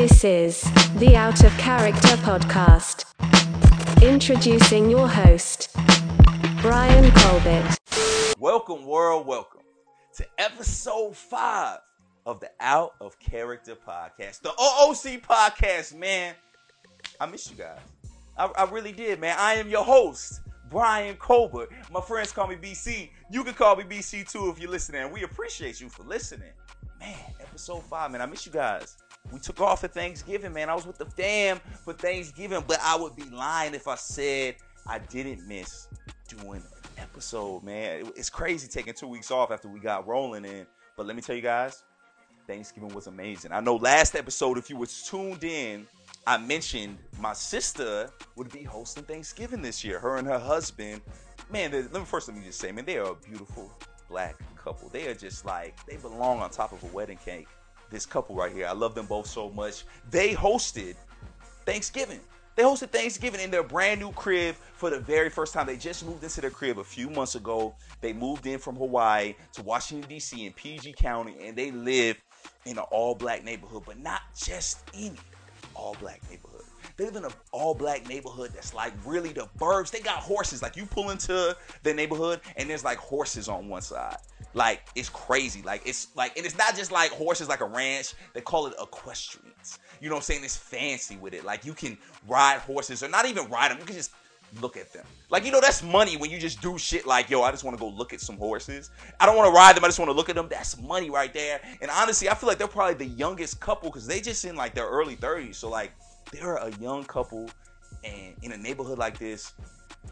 This is the Out of Character podcast. Introducing your host, Brian Colbert. Welcome, world, welcome to episode five of the Out of Character podcast, the OOC podcast, man. I miss you guys. I, I really did, man. I am your host, Brian Colbert. My friends call me BC. You can call me BC too if you're listening. We appreciate you for listening. Man, episode five, man. I miss you guys. We took off for Thanksgiving, man. I was with the fam for Thanksgiving, but I would be lying if I said I didn't miss doing an episode, man. It's crazy taking two weeks off after we got rolling in. But let me tell you guys, Thanksgiving was amazing. I know last episode, if you was tuned in, I mentioned my sister would be hosting Thanksgiving this year. Her and her husband. Man, let me first let me just say, man, they are a beautiful black couple. They are just like they belong on top of a wedding cake this couple right here. I love them both so much. They hosted Thanksgiving. They hosted Thanksgiving in their brand new crib for the very first time. They just moved into their crib a few months ago. They moved in from Hawaii to Washington, D.C. in PG County, and they live in an all black neighborhood, but not just any all black neighborhood. They live in an all black neighborhood that's like really the burbs. They got horses. Like you pull into the neighborhood, and there's like horses on one side. Like it's crazy. Like it's like, and it's not just like horses like a ranch. They call it equestrians. You know what I'm saying? It's fancy with it. Like you can ride horses, or not even ride them. You can just look at them. Like you know, that's money when you just do shit like, yo, I just want to go look at some horses. I don't want to ride them. I just want to look at them. That's money right there. And honestly, I feel like they're probably the youngest couple because they just in like their early 30s. So like, they're a young couple, and in a neighborhood like this,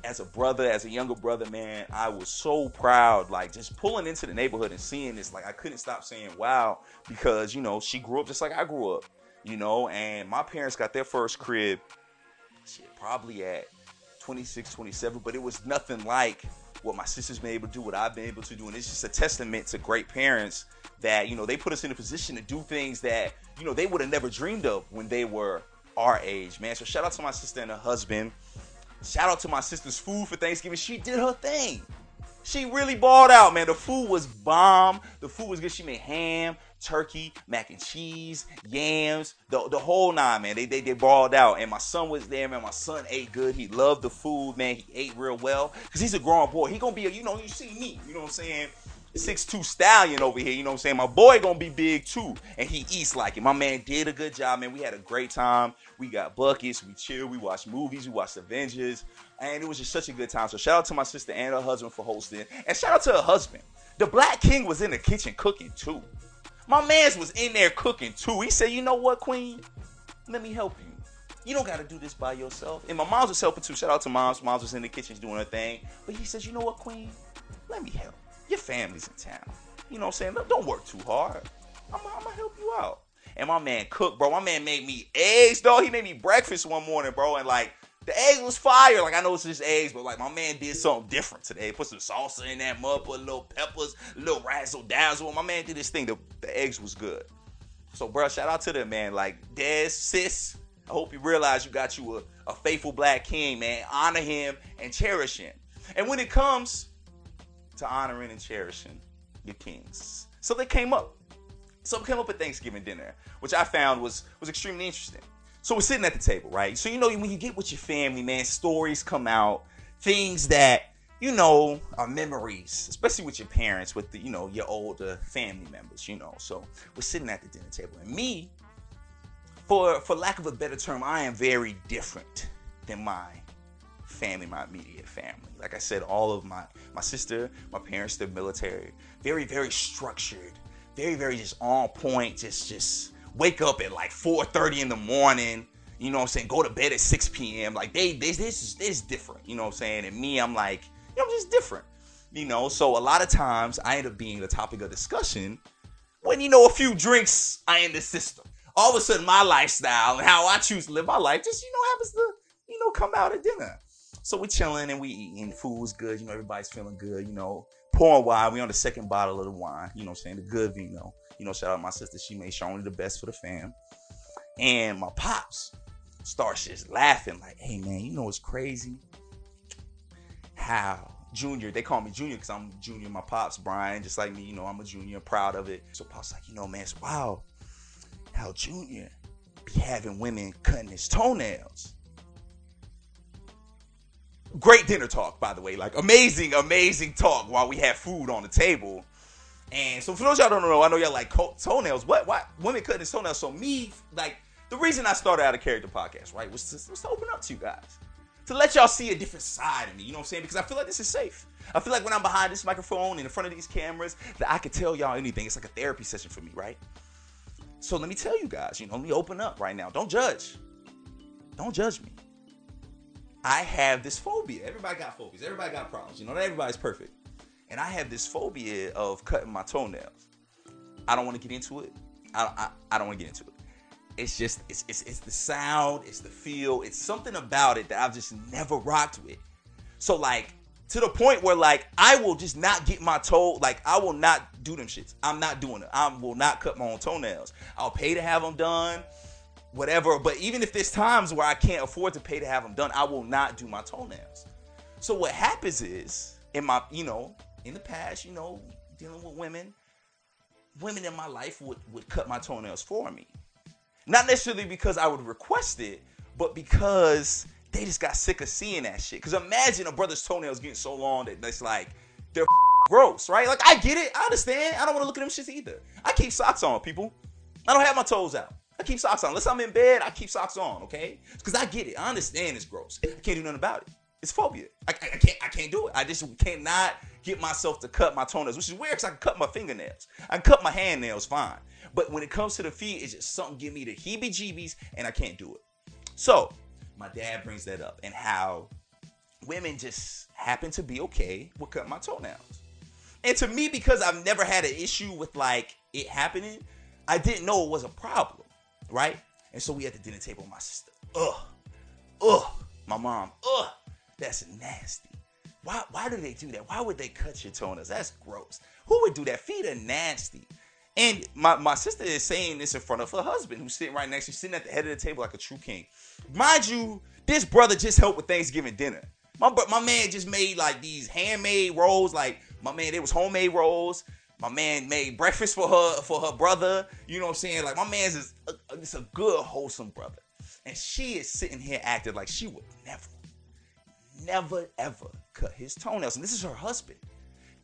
as a brother, as a younger brother, man, I was so proud. Like just pulling into the neighborhood and seeing this, like I couldn't stop saying wow because you know she grew up just like I grew up, you know. And my parents got their first crib, shit, probably at 26, 27, but it was nothing like what my sister's been able to do, what I've been able to do, and it's just a testament to great parents that you know they put us in a position to do things that you know they would have never dreamed of when they were our age, man. So shout out to my sister and her husband. Shout out to my sister's food for Thanksgiving. She did her thing. She really balled out, man. The food was bomb. The food was good. She made ham, turkey, mac and cheese, yams, the, the whole nine, man. They, they they balled out. And my son was there, man. My son ate good. He loved the food, man. He ate real well. Cause he's a grown boy. He gonna be a, you know, you see me, you know what I'm saying? Six two stallion over here. You know what I'm saying? My boy gonna be big too, and he eats like it. My man did a good job, man. We had a great time. We got buckets. We chilled. We watched movies. We watched Avengers, and it was just such a good time. So shout out to my sister and her husband for hosting, and shout out to her husband. The Black King was in the kitchen cooking too. My man's was in there cooking too. He said, "You know what, Queen? Let me help you." You don't got to do this by yourself. And my mom's was helping too. Shout out to moms. Moms was in the kitchen doing her thing. But he says, you know what, Queen? Let me help your family's in town. You know what I'm saying? Don't work too hard. I'm, I'm gonna help you out. And my man cooked, bro. My man made me eggs, dog. He made me breakfast one morning, bro. And like the eggs was fire. Like I know it's just eggs, but like my man did something different today. Put some salsa in that mud, put a little peppers, a little razzle dazzle. My man did this thing. The, the eggs was good. So, bro, shout out to them, man. Like Des, sis. I hope you realize you got you a, a faithful black king, man. Honor him and cherish him. And when it comes to honoring and cherishing your kings. So they came up. So we came up at Thanksgiving dinner, which I found was was extremely interesting. So we're sitting at the table, right? So you know when you get with your family, man, stories come out, things that you know are memories, especially with your parents, with the you know your older family members, you know. So we're sitting at the dinner table, and me, for for lack of a better term, I am very different than my family, my immediate family. Like I said, all of my my sister, my parents, they're military. Very, very structured. Very, very just on point. Just just wake up at like 4:30 in the morning. You know what I'm saying? Go to bed at 6 p.m. Like they this this is different. You know what I'm saying? And me, I'm like, you know, I'm just different. You know, so a lot of times I end up being the topic of discussion when you know a few drinks I in the system. All of a sudden, my lifestyle and how I choose to live my life just you know happens to you know come out at dinner. So we chilling and we eating. Food's good. You know, everybody's feeling good. You know, pouring wine. We on the second bottle of the wine. You know I'm saying? The good vino. You know, shout out my sister. She made sure only the best for the fam. And my pops starts just laughing like, hey man, you know what's crazy? How Junior, they call me Junior because I'm Junior. My pops, Brian, just like me, you know, I'm a Junior, proud of it. So pops like, you know, man, it's wow how Junior be having women cutting his toenails. Great dinner talk, by the way. Like amazing, amazing talk while we have food on the table. And so for those y'all don't know, I know y'all like toenails. What? Why women cutting his toenails? So me, like the reason I started out a character podcast, right, was to, was to open up to you guys, to let y'all see a different side of me. You know what I'm saying? Because I feel like this is safe. I feel like when I'm behind this microphone and in front of these cameras, that I can tell y'all anything. It's like a therapy session for me, right? So let me tell you guys, you know, let me open up right now. Don't judge. Don't judge me. I have this phobia. Everybody got phobias. Everybody got problems. You know, not everybody's perfect. And I have this phobia of cutting my toenails. I don't want to get into it. I, I, I don't want to get into it. It's just, it's, it's, it's the sound, it's the feel, it's something about it that I've just never rocked with. So, like, to the point where like I will just not get my toe like I will not do them shits. I'm not doing it. I will not cut my own toenails. I'll pay to have them done, whatever. But even if there's times where I can't afford to pay to have them done, I will not do my toenails. So what happens is in my you know in the past you know dealing with women, women in my life would would cut my toenails for me. Not necessarily because I would request it, but because they just got sick of seeing that shit. Cause imagine a brother's toenails getting so long that that's like they're gross, right? Like I get it, I understand. I don't want to look at them shits either. I keep socks on, people. I don't have my toes out. I keep socks on. Unless I'm in bed, I keep socks on, okay? Because I get it. I understand it's gross. I can't do nothing about it. It's phobia. I, I, I, can't. I can't do it. I just cannot get myself to cut my toenails, which is weird because I can cut my fingernails. I can cut my hand nails fine. But when it comes to the feet, it's just something give me the heebie-jeebies, and I can't do it. So my dad brings that up and how women just happen to be okay with cutting my toenails. And to me, because I've never had an issue with like it happening, I didn't know it was a problem, right? And so we at the dinner table, my sister, ugh, ugh, my mom, ugh, that's nasty. Why, why do they do that? Why would they cut your toenails? That's gross. Who would do that? Feet are nasty. And my, my sister is saying this in front of her husband, who's sitting right next to her, sitting at the head of the table like a true king. Mind you, this brother just helped with Thanksgiving dinner. My my man just made like these handmade rolls. Like my man, it was homemade rolls. My man made breakfast for her for her brother. You know what I'm saying? Like my man's is a, a good wholesome brother, and she is sitting here acting like she would never, never ever cut his toenails. And this is her husband.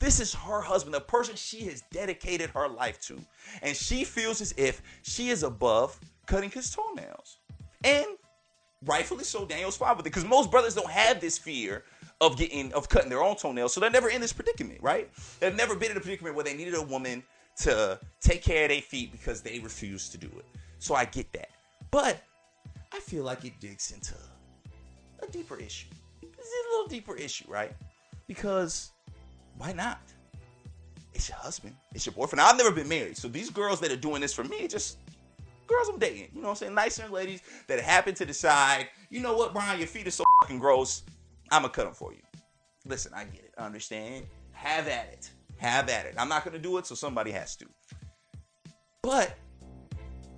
This is her husband, the person she has dedicated her life to. And she feels as if she is above cutting his toenails. And rightfully so, Daniel's fine with it. Because most brothers don't have this fear of getting of cutting their own toenails. So they're never in this predicament, right? They've never been in a predicament where they needed a woman to take care of their feet because they refused to do it. So I get that. But I feel like it digs into a deeper issue. It's a little deeper issue, right? Because why not? It's your husband. It's your boyfriend. I've never been married. So these girls that are doing this for me, just girls I'm dating. You know what I'm saying? Nice young ladies that happen to decide, you know what, Brian, your feet are so fucking gross. I'm to cut them for you. Listen, I get it. I understand. Have at it. Have at it. I'm not to do it, so somebody has to. But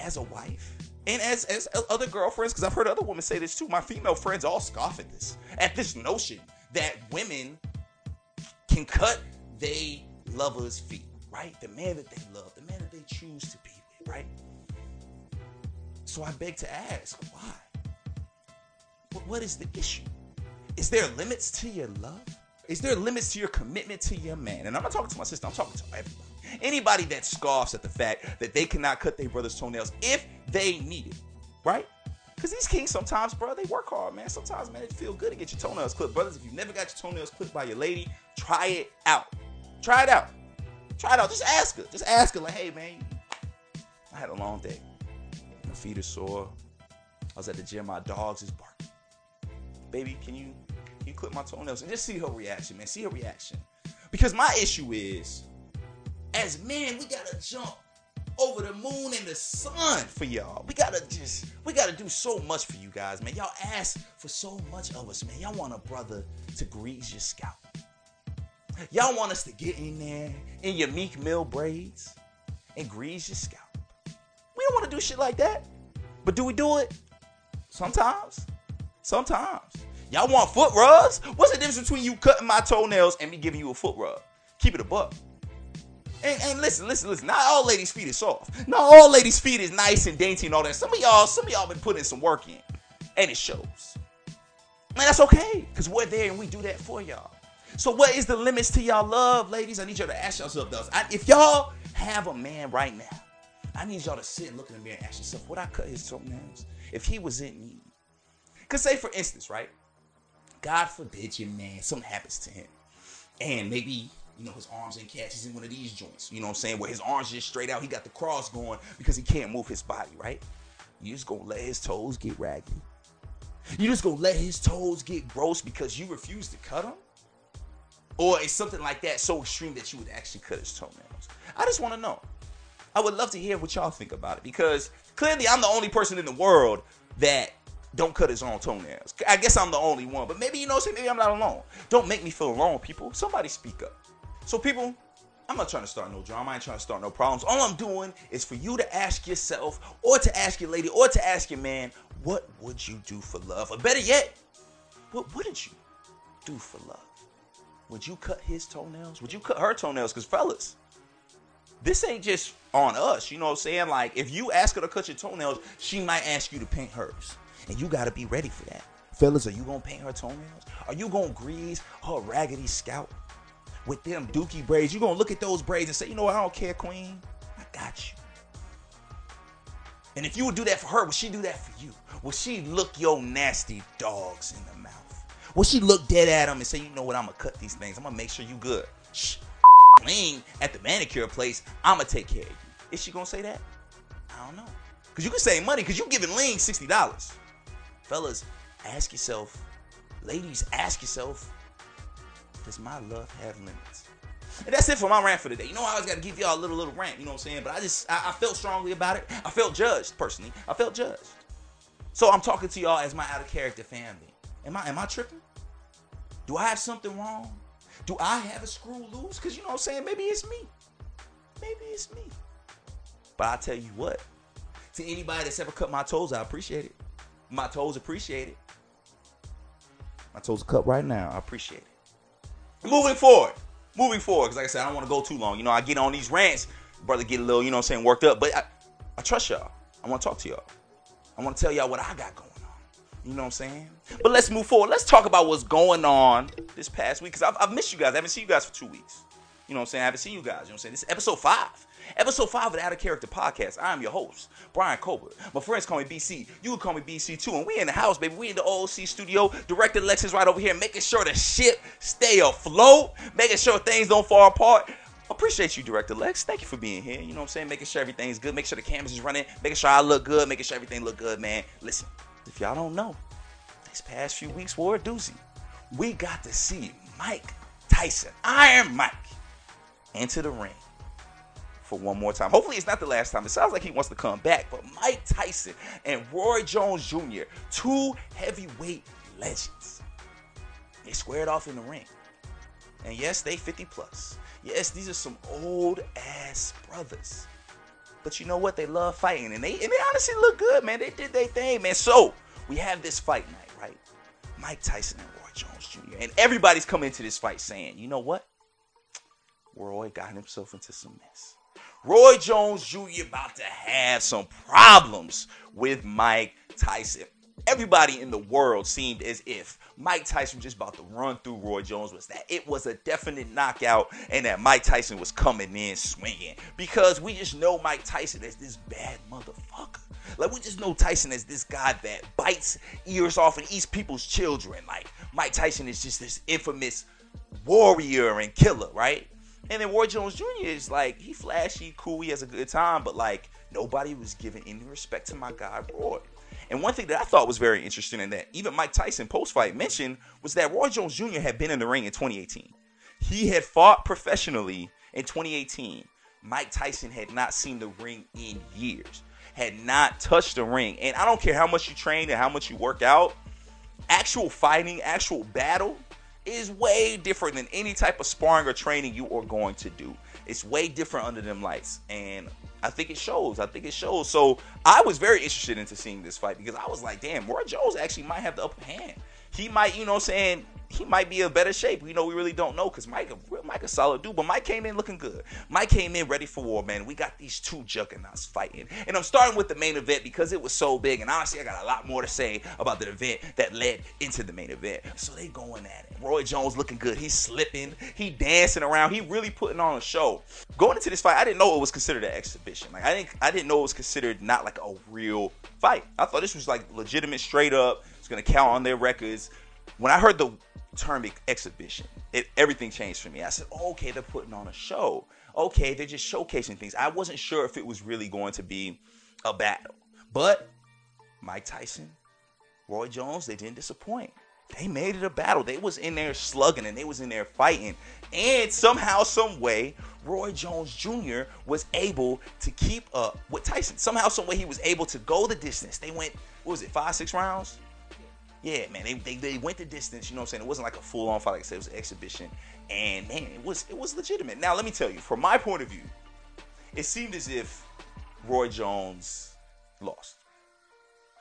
as a wife, and as, as other girlfriends, because I've heard other women say this too, my female friends all scoff at this, at this notion that women can cut they lover's feet, right? The man that they love, the man that they choose to be with, right? So I beg to ask, why? what is the issue? Is there limits to your love? Is there limits to your commitment to your man? And I'm not talking to my sister, I'm talking to everybody. Anybody that scoffs at the fact that they cannot cut their brother's toenails if they need it, right? Because these kings sometimes, bro, they work hard, man. Sometimes, man, it feel good to get your toenails clipped. Brothers, if you've never got your toenails clipped by your lady, try it out. Try it out. Try it out. Just ask her. Just ask her, like, hey, man, I had a long day. My feet are sore. I was at the gym. My dogs is barking. Baby, can you can you clip my toenails and just see her reaction, man? See her reaction. Because my issue is, as men, we gotta jump over the moon and the sun for y'all. We gotta just, we gotta do so much for you guys, man. Y'all ask for so much of us, man. Y'all want a brother to grease your scalp. Y'all want us to get in there in your Meek Mill braids and grease your scalp. We don't want to do shit like that. But do we do it? Sometimes. Sometimes. Y'all want foot rubs? What's the difference between you cutting my toenails and me giving you a foot rub? Keep it a buck. And, and listen, listen, listen. Not all ladies' feet is soft. Not all ladies' feet is nice and dainty and all that. Some of y'all, some of y'all been putting some work in, and it shows. And that's okay, cause we're there and we do that for y'all. So what is the limits to y'all love, ladies? I need y'all to ask yourself those. I, if y'all have a man right now, I need y'all to sit and look in the mirror and ask yourself, would I cut his toenails if he was in need? Cause say for instance, right? God forbid your man, something happens to him. And maybe, you know, his arms ain't catch. He's in one of these joints. You know what I'm saying? Where his arms just straight out. He got the cross going because he can't move his body, right? You just gonna let his toes get raggedy. You just gonna let his toes get gross because you refuse to cut them? Or is something like that so extreme that you would actually cut his toenails? I just want to know. I would love to hear what y'all think about it because clearly I'm the only person in the world that don't cut his own toenails. I guess I'm the only one, but maybe you know, maybe I'm not alone. Don't make me feel alone, people. Somebody speak up. So, people, I'm not trying to start no drama. I ain't trying to start no problems. All I'm doing is for you to ask yourself, or to ask your lady, or to ask your man, what would you do for love? Or better yet, what wouldn't you do for love? Would you cut his toenails? Would you cut her toenails? Because, fellas, this ain't just on us. You know what I'm saying? Like, if you ask her to cut your toenails, she might ask you to paint hers. And you gotta be ready for that. Fellas, are you gonna paint her toenails? Are you gonna grease her raggedy scalp with them dookie braids? You gonna look at those braids and say, you know what, I don't care, queen. I got you. And if you would do that for her, would she do that for you? Will she look your nasty dogs in the mouth? Will she look dead at them and say, you know what, I'm gonna cut these things. I'm gonna make sure you good. Shh, clean at the manicure place. I'm gonna take care of you. Is she gonna say that? I don't know. Cause you can save money because you giving Ling $60 fellas, ask yourself, ladies, ask yourself, does my love have limits? And that's it for my rant for today. You know, I always got to give y'all a little, little rant. You know what I'm saying? But I just, I, I, felt strongly about it. I felt judged personally. I felt judged. So I'm talking to y'all as my out of character family. Am I, am I tripping? Do I have something wrong? Do I have a screw loose? Because you know what I'm saying? Maybe it's me. Maybe it's me. But I tell you what, to anybody that's ever cut my toes, I appreciate it. My toes appreciate it. My toes are cut right now. I appreciate it. Moving forward. Moving forward. Because like I said, I don't want to go too long. You know, I get on these rants, brother get a little, you know what I'm saying, worked up. But I, I trust y'all. I want to talk to y'all. I want to tell y'all what I got going on. You know what I'm saying? But let's move forward. Let's talk about what's going on this past week. Because I've, I've missed you guys. I haven't seen you guys for two weeks. You know what I'm saying? I haven't seen you guys. You know what I'm saying? This is episode five. Episode 5 of the Out of Character Podcast. I am your host, Brian Colbert. My friends call me BC. You can call me BC too. And we in the house, baby. We in the OOC studio. Director Lexus right over here, making sure the ship stay afloat, making sure things don't fall apart. Appreciate you, Director Lex. Thank you for being here. You know what I'm saying? Making sure everything's good, making sure the cameras is running, making sure I look good, making sure everything look good, man. Listen, if y'all don't know, these past few weeks were a doozy. We got to see Mike Tyson, Iron Mike, enter the ring for one more time. Hopefully, it's not the last time. It sounds like he wants to come back. But Mike Tyson and Roy Jones Jr., two heavyweight legends, they squared off in the ring. And yes, they 50 plus. Yes, these are some old ass brothers. But you know what? They love fighting, and they and they honestly look good, man. They did their thing, man. So we have this fight night, right? Mike Tyson and Roy Jones Jr. And everybody's coming into this fight saying, you know what? Roy got himself into some mess. Roy Jones Jr. about to have some problems with Mike Tyson. Everybody in the world seemed as if Mike Tyson was just about to run through Roy Jones was that it was a definite knockout and that Mike Tyson was coming in swinging because we just know Mike Tyson as this bad motherfucker. Like we just know Tyson as this guy that bites ears off and eats people's children. Like Mike Tyson is just this infamous warrior and killer, right? And then Roy Jones Jr. is like, he flashy, cool, he has a good time, but like nobody was giving any respect to my guy Roy. And one thing that I thought was very interesting and that even Mike Tyson post fight mentioned was that Roy Jones Jr. had been in the ring in 2018. He had fought professionally in 2018. Mike Tyson had not seen the ring in years, had not touched the ring. And I don't care how much you train and how much you work out, actual fighting, actual battle, is way different than any type of sparring or training you are going to do. It's way different under them lights. And I think it shows. I think it shows. So I was very interested into seeing this fight because I was like, damn, Roy Jones actually might have the upper hand. He might, you know saying, he might be in better shape. You know, we really don't know because Mike, Mike a solid dude, but Mike came in looking good. Mike came in ready for war, man. We got these two juggernauts fighting, and I'm starting with the main event because it was so big. And honestly, I got a lot more to say about the event that led into the main event. So they going at it. Roy Jones looking good. He's slipping. He dancing around. He really putting on a show. Going into this fight, I didn't know it was considered an exhibition. Like I didn't, I didn't know it was considered not like a real fight. I thought this was like legitimate, straight up. It's gonna count on their records. When I heard the term exhibition, it, everything changed for me. I said, okay, they're putting on a show. Okay, they're just showcasing things. I wasn't sure if it was really going to be a battle. But Mike Tyson, Roy Jones, they didn't disappoint. They made it a battle. They was in there slugging and they was in there fighting. And somehow, some way, Roy Jones Jr. was able to keep up with Tyson. Somehow, some way, he was able to go the distance. They went, what was it, five, six rounds? Yeah, man, they, they, they went the distance. You know what I'm saying? It wasn't like a full on fight. Like I said, it was an exhibition, and man, it was it was legitimate. Now let me tell you, from my point of view, it seemed as if Roy Jones lost.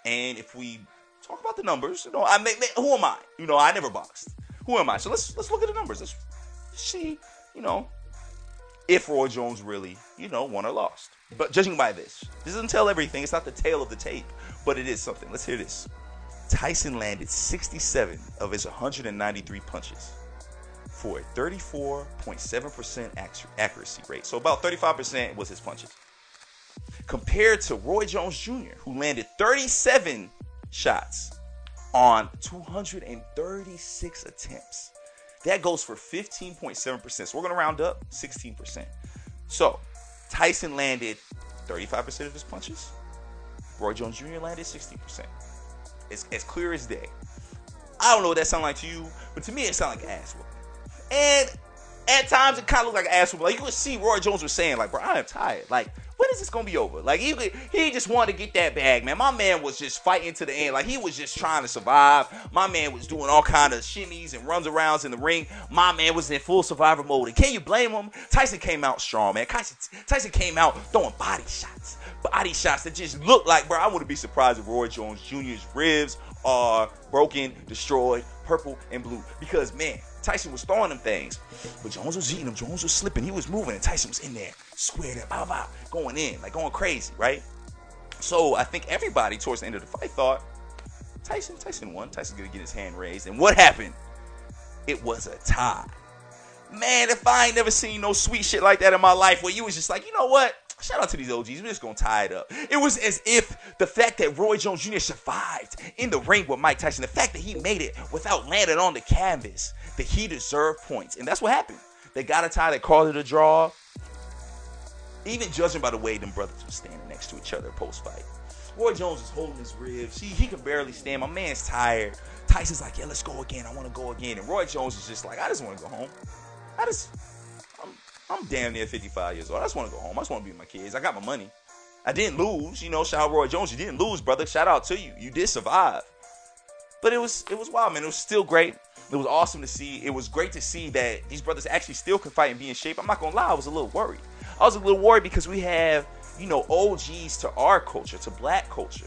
And if we talk about the numbers, you know, I may, who am I? You know, I never boxed. Who am I? So let's let's look at the numbers. Let's see, you know, if Roy Jones really, you know, won or lost. But judging by this, this doesn't tell everything. It's not the tale of the tape, but it is something. Let's hear this. Tyson landed 67 of his 193 punches for a 34.7% accuracy rate. So about 35% was his punches. Compared to Roy Jones Jr., who landed 37 shots on 236 attempts. That goes for 15.7%. So we're going to round up 16%. So Tyson landed 35% of his punches. Roy Jones Jr. landed 60%. It's as clear as day. I don't know what that sound like to you, but to me it sound like ass whooping. And at times it kind of looked like ass whooping. Like you could see Roy Jones was saying, like, bro, I am tired. Like, when is this gonna be over? Like he he just wanted to get that bag, man. My man was just fighting to the end. Like he was just trying to survive. My man was doing all kind of shimmies and runs arounds in the ring. My man was in full survivor mode. And can you blame him? Tyson came out strong, man. Tyson, Tyson came out throwing body shots body shots that just look like, bro. I wouldn't be surprised if Roy Jones Jr.'s ribs are broken, destroyed, purple and blue. Because man, Tyson was throwing them things, but Jones was eating them. Jones was slipping. He was moving, and Tyson was in there, squared up, bow, bow, going in, like going crazy, right? So I think everybody towards the end of the fight thought Tyson, Tyson won. Tyson's gonna get his hand raised, and what happened? It was a tie. Man, if I ain't never seen no sweet shit like that in my life, where you was just like, you know what? Shout out to these OGs. We're just gonna tie it up. It was as if the fact that Roy Jones Jr. survived in the ring with Mike Tyson, the fact that he made it without landing on the canvas, that he deserved points, and that's what happened. They got a tie. They called it a draw. Even judging by the way them brothers were standing next to each other post fight. Roy Jones is holding his ribs. He, he can barely stand. My man's tired. Tyson's like, yeah, let's go again. I want to go again. And Roy Jones is just like, I just want to go home. I just I'm damn near 55 years old. I just want to go home. I just want to be with my kids. I got my money. I didn't lose. You know, shout out Roy Jones. You didn't lose, brother. Shout out to you. You did survive. But it was it was wild, man. It was still great. It was awesome to see. It was great to see that these brothers actually still can fight and be in shape. I'm not gonna lie, I was a little worried. I was a little worried because we have, you know, OGs to our culture, to black culture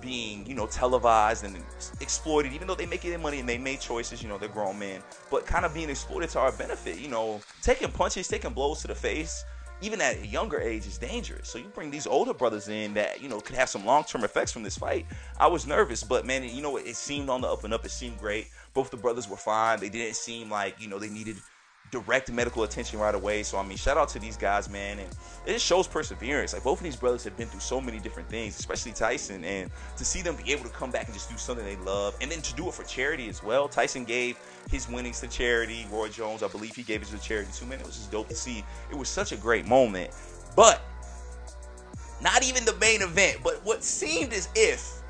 being, you know, televised and exploited, even though they make in money and they made choices, you know, they're grown men, but kind of being exploited to our benefit, you know, taking punches, taking blows to the face, even at a younger age is dangerous. So you bring these older brothers in that, you know, could have some long-term effects from this fight. I was nervous, but man, you know, it seemed on the up and up. It seemed great. Both the brothers were fine. They didn't seem like, you know, they needed direct medical attention right away. So I mean, shout out to these guys, man, and it shows perseverance. Like both of these brothers have been through so many different things, especially Tyson, and to see them be able to come back and just do something they love, and then to do it for charity as well. Tyson gave his winnings to charity. Roy Jones, I believe, he gave it to charity too. Man, it was just dope to see. It was such a great moment, but not even the main event, but what seemed as if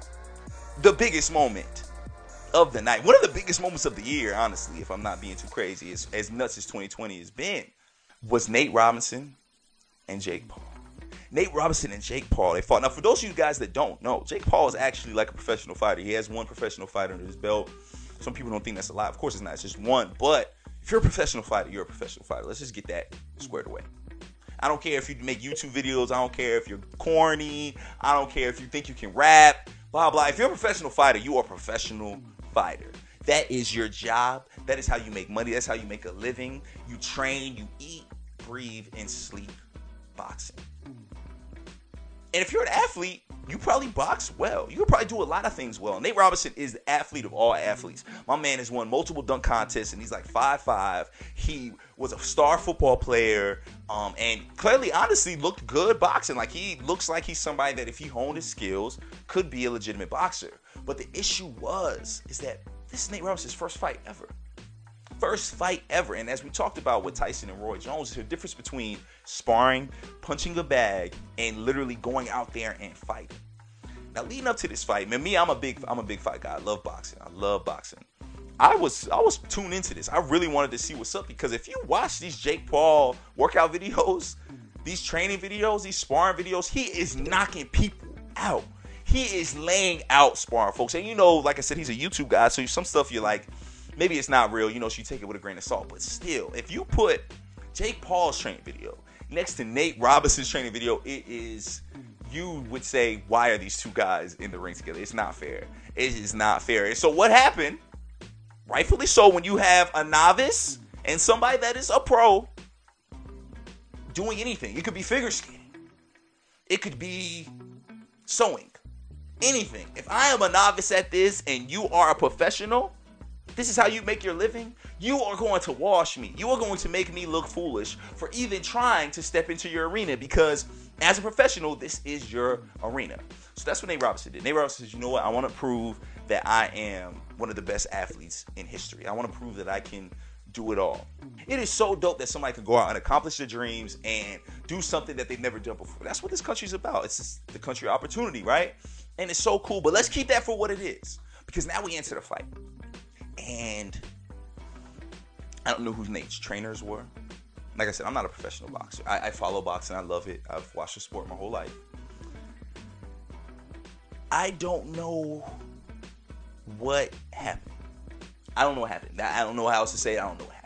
the biggest moment of the night. One of the biggest moments of the year, honestly, if I'm not being too crazy, as, as nuts as 2020 has been, was Nate Robinson and Jake Paul. Nate Robinson and Jake Paul, they fought. Now, for those of you guys that don't know, Jake Paul is actually like a professional fighter. He has one professional fight under his belt. Some people don't think that's a lot. Of course, it's not. It's just one. But if you're a professional fighter, you're a professional fighter. Let's just get that squared away. I don't care if you make YouTube videos. I don't care if you're corny. I don't care if you think you can rap. Blah blah. If you're a professional fighter, you are a professional fighter. That is your job. That is how you make money. That's how you make a living. You train, you eat, breathe, and sleep boxing. And if you're an athlete, you probably box well. You probably do a lot of things well. Nate Robinson is the athlete of all athletes. My man has won multiple dunk contests, and he's like five five. He was a star football player, um, and clearly, honestly, looked good boxing. Like he looks like he's somebody that, if he honed his skills, could be a legitimate boxer. But the issue was, is that this is Nate Robinson's first fight ever first fight ever. And as we talked about with Tyson and Roy Jones, a difference between sparring, punching a bag, and literally going out there and fighting. Now, leading up to this fight, man, me, I'm a big, I'm a big fight guy. I love boxing. I love boxing. I was, I was tuned into this. I really wanted to see what's up because if you watch these Jake Paul workout videos, these training videos, these sparring videos, he is knocking people out. He is laying out sparring, folks. And you know, like I said, he's a YouTube guy, so some stuff you're like, maybe it's not real. You know, so you take it with a grain of salt. But still, if you put Jake Paul's training video next to Nate Robinson's training video, it is you would say, why are these two guys in the ring together? It's not fair. It is not fair. And so what happened? Rightfully so, when you have a novice and somebody that is a pro doing anything, it could be figure skating, it could be sewing, anything. If I am a novice at this and you are a professional, this is how you make your living. You are going to wash me. You are going to make me look foolish for even trying to step into your arena because as a professional, this is your arena. So that's what Nate Robinson did. Nate Robinson says, you know what? I want to prove that I am one of the best athletes in history. I want to prove that I can do it all. It is so dope that somebody can go out and accomplish their dreams and do something that they've never done before. That's what this country's about. It's the country opportunity, right? And it's so cool. But let's keep that for what it is. Because now we enter the fight. And I don't know who Nate's trainers were. Like I said, I'm not a professional boxer. I, I follow boxing. I love it. I've watched the sport my whole life. I don't know what happened. I don't know what happened. I don't know how else to say it. I don't know what.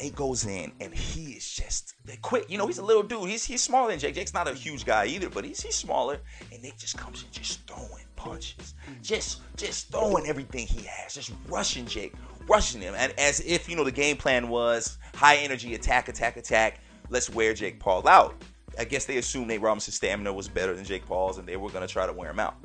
Nate goes in and he is just they quick. You know, he's a little dude. He's he's smaller than Jake. Jake's not a huge guy either, but he's he's smaller. And Nate just comes in just throwing punches, just just throwing everything he has, just rushing Jake, rushing him, and as if you know the game plan was high energy attack, attack, attack. Let's wear Jake Paul out. I guess they assumed Nate Robinson's stamina was better than Jake Paul's, and they were gonna try to wear him out.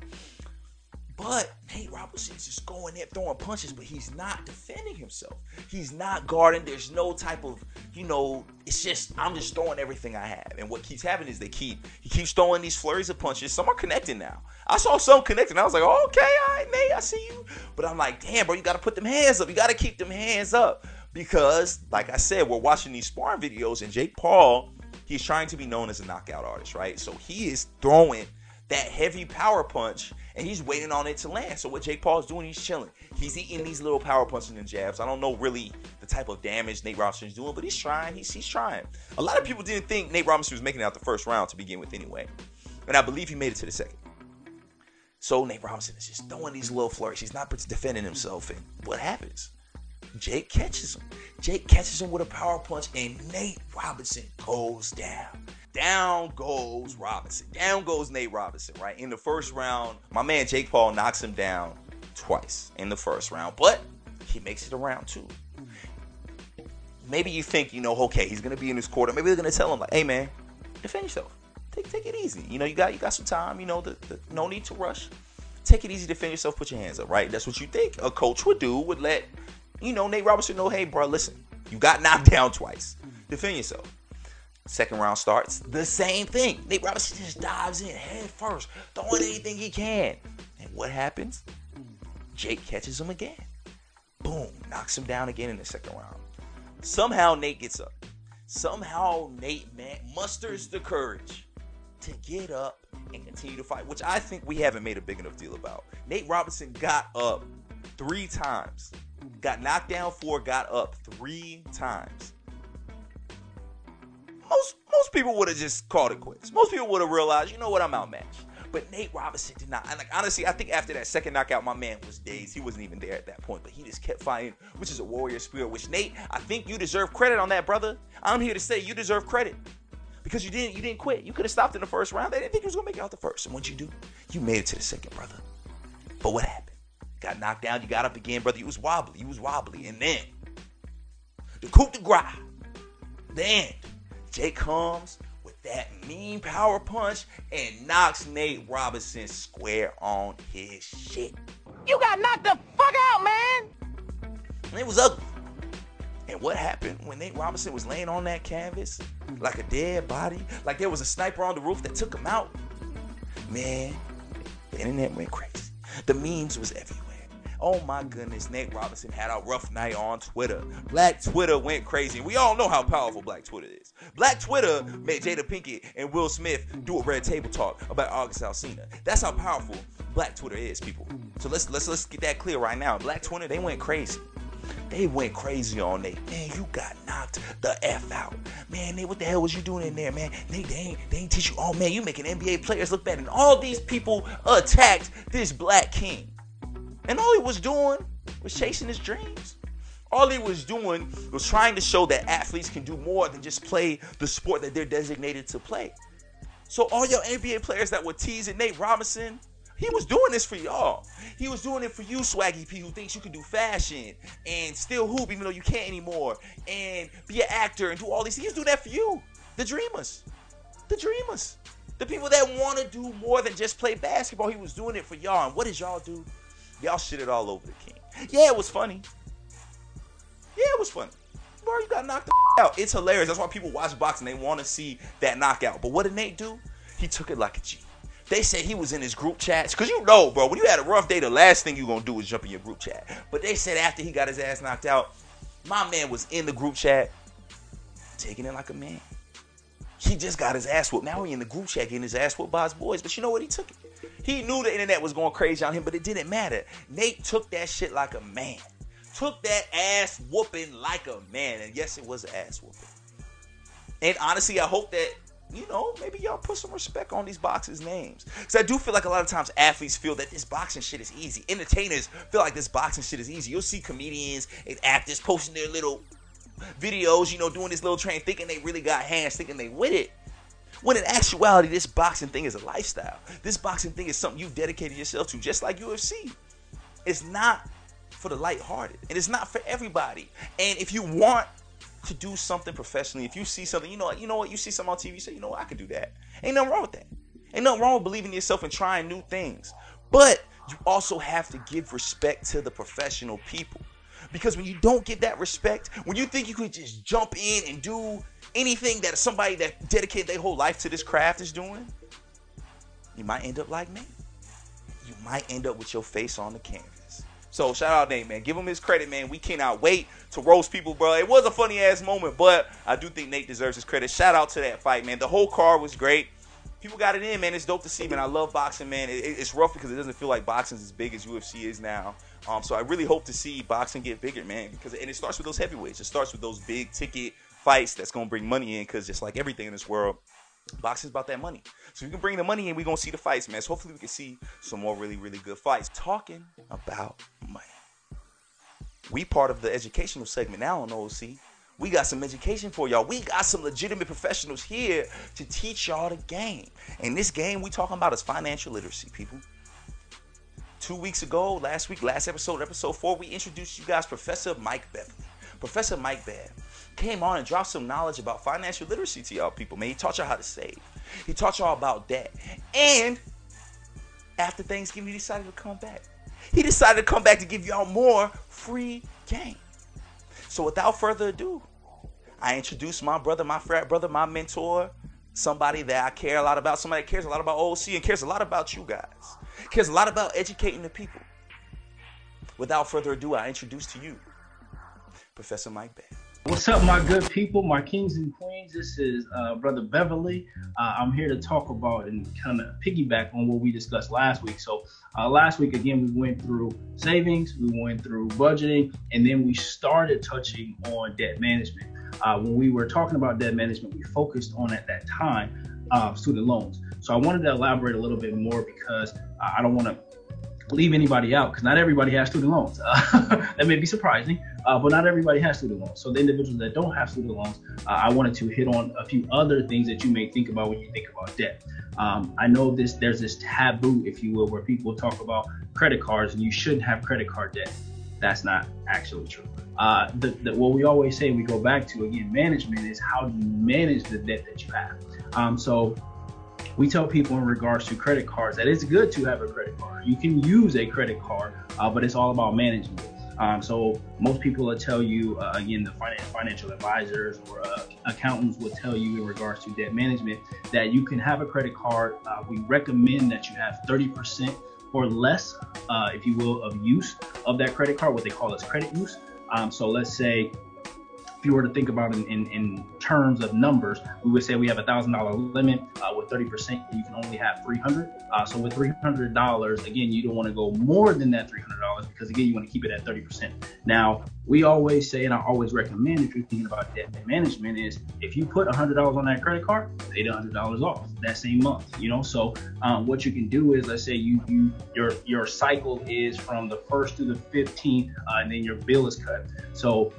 But Nate Robinson's just going there throwing punches, but he's not defending himself. He's not guarding. There's no type of, you know, it's just I'm just throwing everything I have. And what keeps happening is they keep he keeps throwing these flurries of punches. Some are connecting now. I saw some connecting. I was like, okay, all right, Nate, I see you. But I'm like, damn, bro, you gotta put them hands up. You gotta keep them hands up. Because, like I said, we're watching these sparring videos, and Jake Paul, he's trying to be known as a knockout artist, right? So he is throwing that heavy power punch and he's waiting on it to land. So what Jake Paul is doing, he's chilling. He's eating these little power punches and jabs. I don't know really the type of damage Nate Robinson is doing, but he's trying. He's he's trying. A lot of people didn't think Nate Robinson was making it out the first round to begin with, anyway, and I believe he made it to the second. So Nate Robinson is just throwing these little flurries. He's not defending himself, and what happens? Jake catches him. Jake catches him with a power punch, and Nate Robinson goes down. Down goes Robinson. Down goes Nate Robinson, right? In the first round, my man Jake Paul knocks him down twice in the first round, but he makes it around two. Maybe you think, you know, okay, he's gonna be in his quarter. Maybe they're gonna tell him like, hey man, defend yourself. Take take it easy. You know, you got you got some time, you know, the, the, no need to rush. Take it easy, defend yourself, put your hands up, right? That's what you think a coach would do, would let, you know, Nate Robinson know, hey, bro, listen, you got knocked down twice. Defend yourself. Second round starts, the same thing. Nate Robinson just dives in head first, throwing anything he can. And what happens? Jake catches him again. Boom, knocks him down again in the second round. Somehow Nate gets up. Somehow Nate man musters the courage to get up and continue to fight, which I think we haven't made a big enough deal about. Nate Robinson got up three times. Got knocked down four, got up three times most most people would have just called it quits. Most people would have realized, you know what, I'm outmatched. But Nate Robinson did not. And like honestly, I think after that second knockout, my man was dazed. He wasn't even there at that point, but he just kept fighting, which is a warrior spirit. Which Nate, I think you deserve credit on that, brother. I'm here to say you deserve credit because you didn't you didn't quit. You could have stopped in the first round. They didn't think you was gonna make it out the first, and once you do, you made it to the second, brother. But what happened? got knocked down, you got up again, brother. You was wobbly, you was wobbly, and then the coup de grace. Then Jake comes with that mean power punch and knocks Nate Robinson square on his shit. You got knocked the fuck out, man. And it was ugly. And what happened when Nate Robinson was laying on that canvas like a dead body, like there was a sniper on the roof that took him out? Man, the internet went crazy. The memes was everywhere. Oh my goodness, Nate Robinson had a rough night on Twitter. Black Twitter went crazy. We all know how powerful Black Twitter is. Black Twitter made Jada Pinkett and Will Smith do a red table talk about August Alsina. That's how powerful Black Twitter is, people. So let's let's let's get that clear right now. Black Twitter, they went crazy. They went crazy on Nate. Man, you got knocked the F out. Man, Nate, what the hell was you doing in there, man? Nate, they ain't, they ain't teach you. Oh, man, you making NBA players look bad. And all these people attacked this black king. And all he was doing was chasing his dreams. All he was doing was trying to show that athletes can do more than just play the sport that they're designated to play. So all your NBA players that were teasing Nate Robinson, he was doing this for y'all. He was doing it for you, Swaggy P, who thinks you can do fashion and still hoop even though you can't anymore, and be an actor and do all these. Things. He was doing that for you, the dreamers, the dreamers, the people that want to do more than just play basketball. He was doing it for y'all. And what did y'all do? Y'all shitted all over the king. Yeah, it was funny. Yeah, it was funny. Bro, you got knocked out. It's hilarious. That's why people watch boxing. They want to see that knockout. But what did Nate do? He took it like a G. They said he was in his group chats. Cause you know, bro, when you had a rough day, the last thing you gonna do is jump in your group chat. But they said after he got his ass knocked out, my man was in the group chat, taking it like a man. He just got his ass whooped. Now he in the group chat getting his ass whooped by his boys. But you know what? He took it. He knew the internet was going crazy on him, but it didn't matter. Nate took that shit like a man. Took that ass whooping like a man. And yes, it was an ass whooping. And honestly, I hope that you know, maybe y'all put some respect on these boxers' names. Because I do feel like a lot of times athletes feel that this boxing shit is easy. Entertainers feel like this boxing shit is easy. You'll see comedians and actors posting their little videos, you know, doing this little train, thinking they really got hands, thinking they with it. When in actuality, this boxing thing is a lifestyle. This boxing thing is something you've dedicated yourself to, just like UFC. It's not for the lighthearted, and it's not for everybody. And if you want to do something professionally, if you see something, you know, you know what, you see something on TV, you say, you know what, I can do that. Ain't nothing wrong with that. Ain't nothing wrong with believing in yourself and trying new things. But you also have to give respect to the professional people. Because when you don't get that respect, when you think you can just jump in and do anything that somebody that dedicated their whole life to this craft is doing, you might end up like me. You might end up with your face on the canvas. So shout out Nate, man. Give him his credit, man. We cannot wait to roast people, bro. It was a funny ass moment, but I do think Nate deserves his credit. Shout out to that fight, man. The whole car was great. People got it in, man. It's dope to see, man. I love boxing, man. It, it's rough because it doesn't feel like boxing is as big as UFC is now. Um, so I really hope to see boxing get bigger, man. Because and it starts with those heavyweights. It starts with those big ticket fights that's gonna bring money in. Because just like everything in this world, boxing's about that money. So we can bring the money in. We gonna see the fights, man. So hopefully we can see some more really, really good fights. Talking about money. We part of the educational segment now on OC. We got some education for y'all. We got some legitimate professionals here to teach y'all the game. And this game we talking about is financial literacy, people. Two weeks ago, last week, last episode, episode four, we introduced you guys Professor Mike Beverly. Professor Mike Bev came on and dropped some knowledge about financial literacy to y'all people, man. He taught y'all how to save. He taught y'all about debt. And after Thanksgiving, he decided to come back. He decided to come back to give y'all more free game. So without further ado, I introduce my brother, my frat brother, my mentor, somebody that I care a lot about, somebody that cares a lot about OC and cares a lot about you guys, cares a lot about educating the people. Without further ado, I introduce to you Professor Mike Bev. What's up, my good people, my kings and queens? This is uh, Brother Beverly. Uh, I'm here to talk about and kind of piggyback on what we discussed last week. So, uh, last week, again, we went through savings, we went through budgeting, and then we started touching on debt management. Uh, when we were talking about debt management, we focused on at that time uh, student loans. So, I wanted to elaborate a little bit more because I don't want to leave anybody out because not everybody has student loans. that may be surprising, uh, but not everybody has student loans. So the individuals that don't have student loans, uh, I wanted to hit on a few other things that you may think about when you think about debt. Um, I know this there's this taboo, if you will, where people talk about credit cards and you shouldn't have credit card debt. That's not actually true. Uh, the, the, what we always say, we go back to again, management is how do you manage the debt that you have. Um, so we tell people in regards to credit cards that it's good to have a credit card. You can use a credit card, uh, but it's all about managing it. Um, so most people will tell you, uh, again, the financial advisors or uh, accountants will tell you in regards to debt management that you can have a credit card. Uh, we recommend that you have 30% or less, uh, if you will, of use of that credit card, what they call as credit use. Um, so let's say if you were to think about in, in, in terms of numbers, we would say we have a thousand dollar limit uh, with 30%. You can only have 300. Uh, so with $300, again, you don't want to go more than that $300 because again, you want to keep it at 30%. Now, we always say, and I always recommend if you're thinking about debt management is if you put $100 on that credit card, pay the $100 off that same month, you know? So um, what you can do is, let's say you, you, your, your cycle is from the first to the 15th, uh, and then your bill is cut. So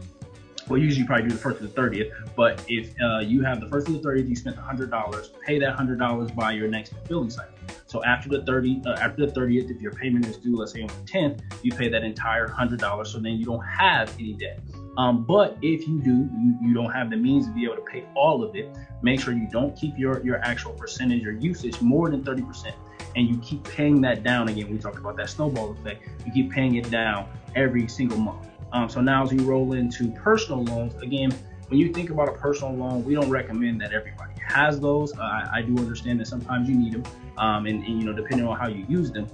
well, usually you probably do the first to the 30th, but if uh, you have the first to the 30th, you spent $100, pay that $100 by your next billing cycle. So after the 30, uh, after the 30th, if your payment is due, let's say on the 10th, you pay that entire $100. So then you don't have any debt. Um, but if you do, you, you don't have the means to be able to pay all of it, make sure you don't keep your, your actual percentage or usage more than 30% and you keep paying that down. Again, we talked about that snowball effect. You keep paying it down every single month. Um, so now as we roll into personal loans, again, when you think about a personal loan, we don't recommend that everybody has those. Uh, I, I, do understand that sometimes you need them, um, and, and, you know depending on how you use them.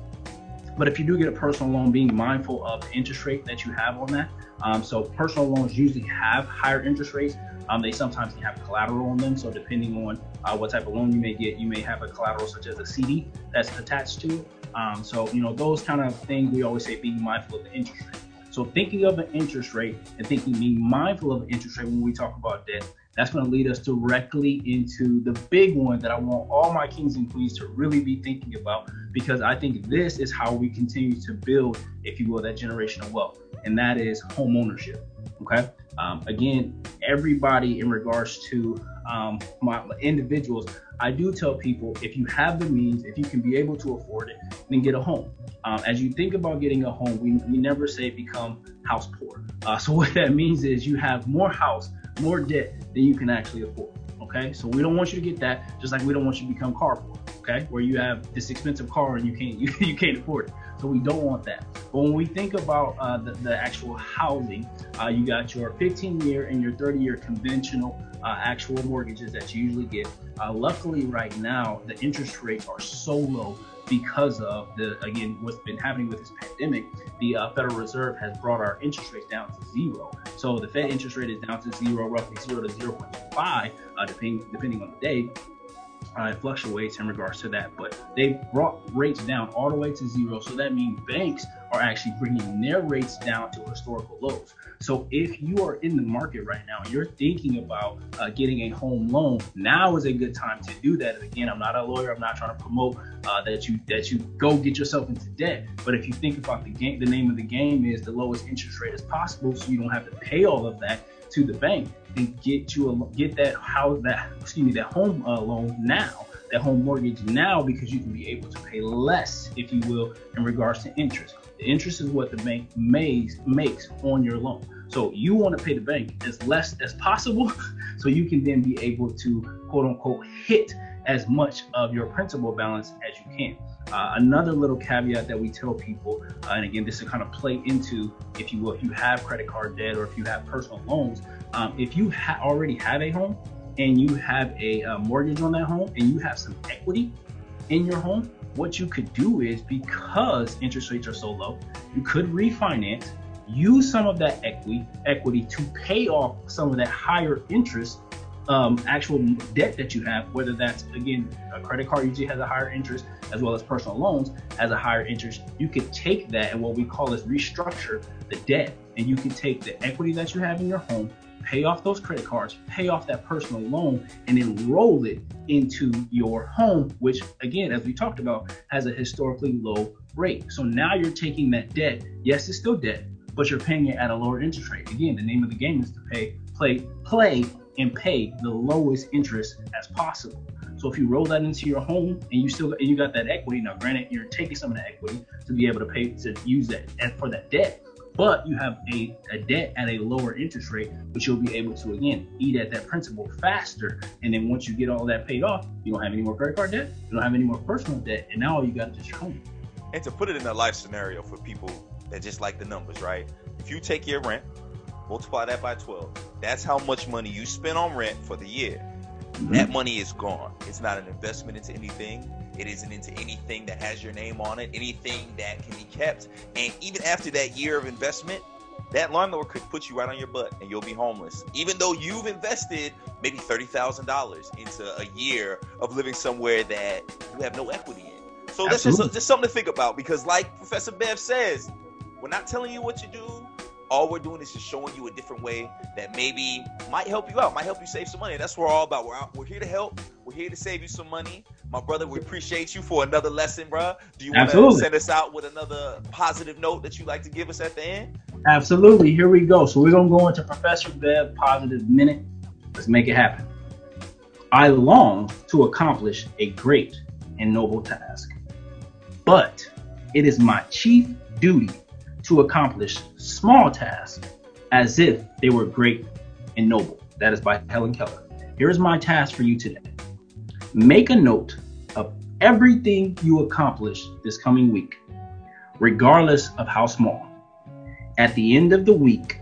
But if you do get a personal loan, being mindful of the interest rate that you have on that. Um, so personal loans usually have higher interest rates. Um, they sometimes can have collateral on them. So depending on uh, what type of loan you may get, you may have a collateral such as a CD that's attached to it. Um, so you know those kind of things we always say being mindful of the interest rate. So thinking of an interest rate and thinking being mindful of an interest rate when we talk about debt, that's going to lead us directly into the big one that I want all my kings and queens to really be thinking about because I think this is how we continue to build, if you will, that generational wealth, and that is home ownership. Okay. Um, again, everybody in regards to um, my individuals, I do tell people if you have the means, if you can be able to afford it, then get a home. Um, as you think about getting a home, we, we never say become house poor. Uh, so what that means is you have more house, more debt than you can actually afford. Okay, so we don't want you to get that, just like we don't want you to become car poor. Okay, where you have this expensive car and you can't you, you can't afford it. So we don't want that. But when we think about uh, the, the, actual housing, uh, you got your 15 year and your 30 year conventional uh, actual mortgages that you usually get. Uh, luckily, right now, the interest rates are so low because of the again what's been happening with this pandemic the uh, federal reserve has brought our interest rates down to zero so the fed interest rate is down to zero roughly zero to 0.5 uh, depending depending on the day uh, fluctuates in regards to that, but they brought rates down all the way to zero. So that means banks are actually bringing their rates down to historical lows. So if you are in the market right now, and you're thinking about uh, getting a home loan. Now is a good time to do that. And again, I'm not a lawyer. I'm not trying to promote uh, that you that you go get yourself into debt. But if you think about the game, the name of the game is the lowest interest rate as possible, so you don't have to pay all of that to the bank and get you a get that house that excuse me that home uh, loan now that home mortgage now because you can be able to pay less if you will in regards to interest. The interest is what the bank makes makes on your loan. So you want to pay the bank as less as possible so you can then be able to quote unquote hit as much of your principal balance as you can. Uh, another little caveat that we tell people, uh, and again, this to kind of play into, if you will, if you have credit card debt or if you have personal loans, um, if you ha- already have a home and you have a uh, mortgage on that home and you have some equity in your home, what you could do is because interest rates are so low, you could refinance, use some of that equity equity to pay off some of that higher interest um, actual debt that you have, whether that's again a credit card usually has a higher interest, as well as personal loans has a higher interest. You can take that and what we call is restructure the debt, and you can take the equity that you have in your home, pay off those credit cards, pay off that personal loan, and then roll it into your home, which again, as we talked about, has a historically low rate. So now you're taking that debt. Yes, it's still debt, but you're paying it at a lower interest rate. Again, the name of the game is to pay, play, play, and pay the lowest interest as possible. So if you roll that into your home and you still and you got that equity, now granted you're taking some of the equity to be able to pay to use that and for that debt, but you have a, a debt at a lower interest rate, which you'll be able to again eat at that principal faster. And then once you get all that paid off, you don't have any more credit card debt, you don't have any more personal debt, and now all you got is your home. And to put it in a life scenario for people that just like the numbers, right? If you take your rent, multiply that by 12, that's how much money you spend on rent for the year. Mm-hmm. That money is gone. It's not an investment into anything. It isn't into anything that has your name on it, anything that can be kept. And even after that year of investment, that landlord could put you right on your butt and you'll be homeless. Even though you've invested maybe $30,000 into a year of living somewhere that you have no equity in. So this is just something to think about because, like Professor Bev says, we're not telling you what to do all we're doing is just showing you a different way that maybe might help you out, might help you save some money. That's what we're all about. We're out, we're here to help. We're here to save you some money. My brother, we appreciate you for another lesson, bro. Do you want to send us out with another positive note that you like to give us at the end? Absolutely. Here we go. So we're gonna go into Professor Bev positive minute. Let's make it happen. I long to accomplish a great and noble task, but it is my chief duty to accomplish small tasks as if they were great and noble. That is by Helen Keller. Here is my task for you today. Make a note of everything you accomplish this coming week, regardless of how small. At the end of the week,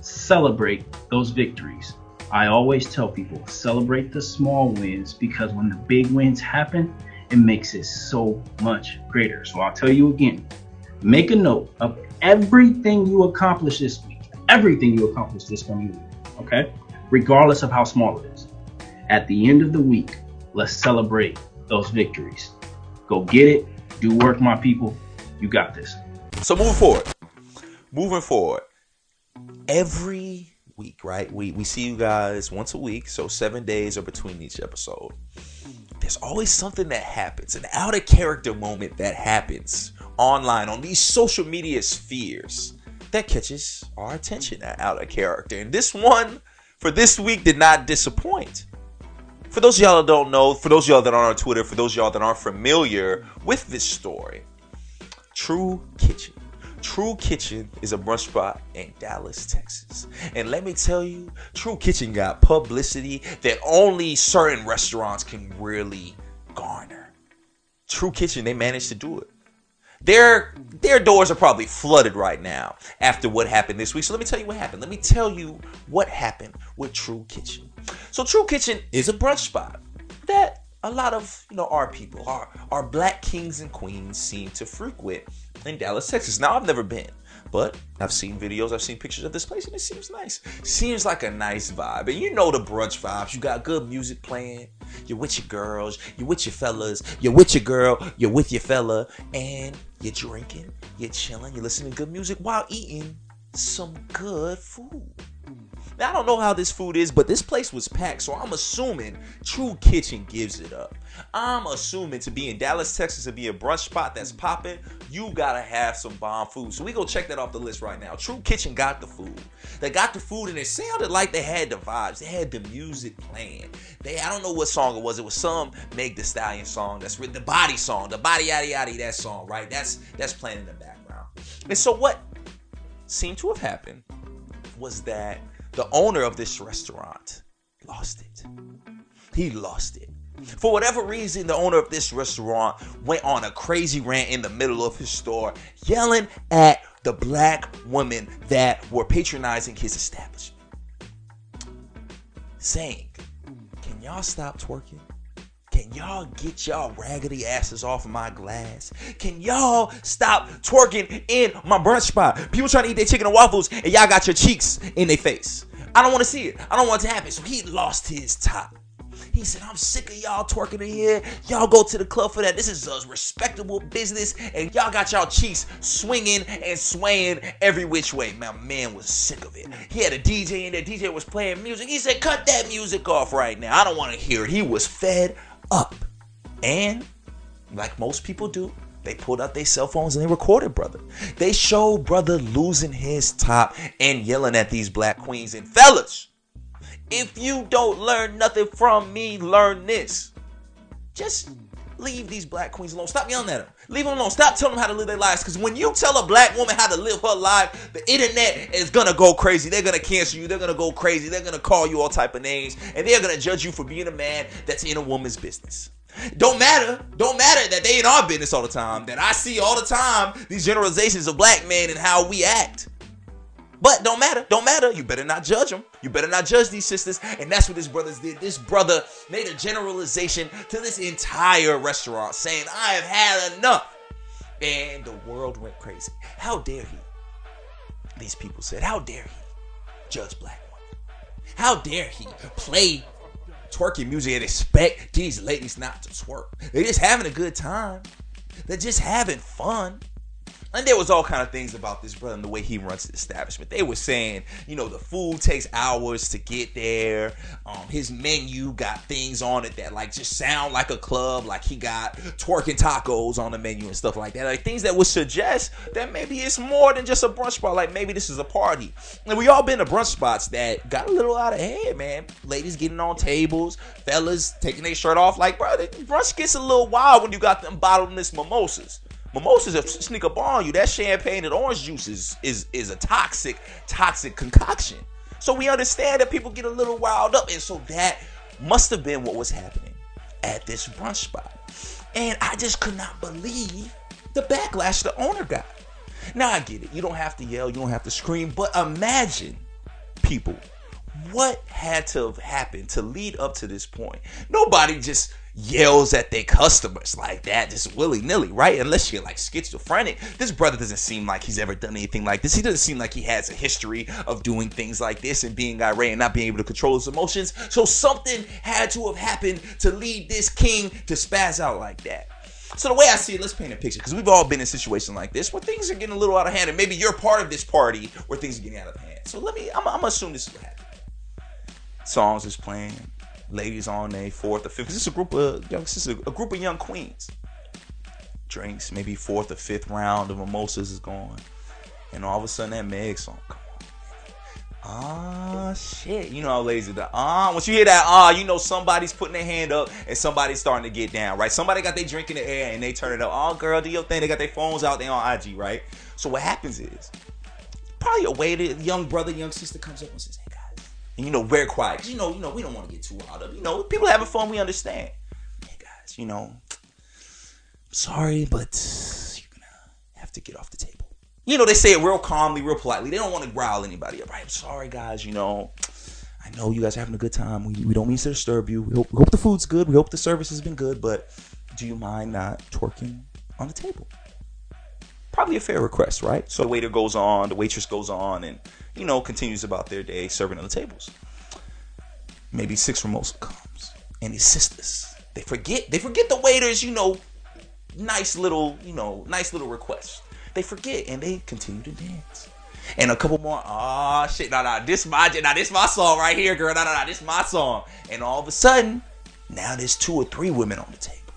celebrate those victories. I always tell people celebrate the small wins because when the big wins happen, it makes it so much greater. So I'll tell you again make a note of everything you accomplish this week, everything you accomplish this coming week, okay? Regardless of how small it is. At the end of the week, let's celebrate those victories. Go get it. Do work, my people. You got this. So moving forward, moving forward, every week, right? We we see you guys once a week, so seven days are between each episode. There's always something that happens, an out of character moment that happens online on these social media spheres that catches our attention out of character. And this one for this week did not disappoint. For those y'all that don't know, for those y'all that aren't on Twitter, for those y'all that aren't familiar with this story, True Kitchen. True Kitchen is a brunch spot in Dallas, Texas. And let me tell you, True Kitchen got publicity that only certain restaurants can really garner. True Kitchen, they managed to do it. Their their doors are probably flooded right now after what happened this week. So let me tell you what happened. Let me tell you what happened with True Kitchen. So True Kitchen is a brunch spot that a lot of you know our people, our our black kings and queens seem to frequent in Dallas, Texas. Now I've never been. But I've seen videos, I've seen pictures of this place, and it seems nice. Seems like a nice vibe. And you know the brunch vibes. You got good music playing. You're with your girls. You're with your fellas. You're with your girl. You're with your fella. And you're drinking. You're chilling. You're listening to good music while eating some good food. Now, I don't know how this food is, but this place was packed, so I'm assuming True Kitchen gives it up. I'm assuming to be in Dallas, Texas, to be a brunch spot that's popping, you gotta have some bomb food. So we go check that off the list right now. True Kitchen got the food. They got the food, and it sounded like they had the vibes. They had the music playing. They, I don't know what song it was. It was some Meg Thee Stallion song. That's the body song, the body yaddy yaddy that song, right? That's that's playing in the background. And so what seemed to have happened was that the owner of this restaurant lost it. He lost it. For whatever reason, the owner of this restaurant went on a crazy rant in the middle of his store, yelling at the black women that were patronizing his establishment. Saying, Can y'all stop twerking? Can y'all get y'all raggedy asses off my glass? Can y'all stop twerking in my brunch spot? People trying to eat their chicken and waffles, and y'all got your cheeks in their face. I don't want to see it. I don't want it to happen. So he lost his top. He said, I'm sick of y'all twerking in here. Y'all go to the club for that. This is a respectable business. And y'all got y'all cheeks swinging and swaying every which way. My man was sick of it. He had a DJ in there. DJ was playing music. He said, cut that music off right now. I don't want to hear it. He was fed up. And like most people do, They pulled out their cell phones and they recorded brother. They showed brother losing his top and yelling at these black queens and fellas. If you don't learn nothing from me, learn this. Just leave these black queens alone. Stop yelling at them. Leave them alone. Stop telling them how to live their lives. Because when you tell a black woman how to live her life, the internet is gonna go crazy. They're gonna cancel you. They're gonna go crazy. They're gonna call you all type of names, and they're gonna judge you for being a man that's in a woman's business. Don't matter. Don't matter that they in our business all the time. That I see all the time these generalizations of black men and how we act. But don't matter. Don't matter. You better not judge them. You better not judge these sisters. And that's what this brothers did. This brother made a generalization to this entire restaurant saying, I have had enough. And the world went crazy. How dare he? These people said, How dare he judge black women? How dare he play twerking music and expect these ladies not to twerk? They're just having a good time. They're just having fun. And there was all kind of things about this brother and the way he runs the establishment. They were saying, you know, the food takes hours to get there. Um, his menu got things on it that like just sound like a club, like he got twerking tacos on the menu and stuff like that. Like things that would suggest that maybe it's more than just a brunch spot. Like maybe this is a party. And we all been to brunch spots that got a little out of hand, man. Ladies getting on tables, fellas taking their shirt off. Like, bro, brunch gets a little wild when you got them bottomless mimosas. Mimosas sneak up on you. That champagne and orange juice is, is is a toxic, toxic concoction. So we understand that people get a little wild up, and so that must have been what was happening at this brunch spot. And I just could not believe the backlash the owner got. Now I get it. You don't have to yell, you don't have to scream, but imagine people what had to have happened to lead up to this point. Nobody just yells at their customers like that, just willy nilly, right? Unless you're like schizophrenic. This brother doesn't seem like he's ever done anything like this. He doesn't seem like he has a history of doing things like this and being irate and not being able to control his emotions. So something had to have happened to lead this king to spaz out like that. So the way I see it, let's paint a picture because we've all been in situations like this where things are getting a little out of hand, and maybe you're part of this party where things are getting out of hand. So let me, I'm, I'm this is what happened. Songs is playing, ladies on a fourth or fifth. This is a group of young, this is a, a group of young queens. Drinks, maybe fourth or fifth round of mimosas is going, and all of a sudden that Meg song. Ah shit, you know how lazy. The, ah, once you hear that ah, you know somebody's putting their hand up and somebody's starting to get down, right? Somebody got their drink in the air and they turn it up. Oh, girl, do your thing. They got their phones out. They on IG, right? So what happens is, probably a waiter, young brother, young sister comes up and says, "Hey guys," and you know, very quiet. You know, you know, we don't want to get too wild up. You know, people having fun. We understand. Hey guys, you know, sorry, but you're gonna have to get off the table. You know, they say it real calmly, real politely. They don't want to growl anybody up. Right? I'm sorry, guys. You know, I know you guys are having a good time. We, we don't mean to disturb you. We hope, we hope the food's good. We hope the service has been good. But do you mind not twerking on the table? Probably a fair request, right? So the waiter goes on, the waitress goes on, and you know continues about their day serving on the tables. Maybe six Formosa comes, and his sisters they forget they forget the waiters. You know, nice little you know nice little request. They forget and they continue to dance. And a couple more, oh shit, nah, nah, this my, nah, this my song right here, girl, nah, nah, nah, this my song. And all of a sudden, now there's two or three women on the table.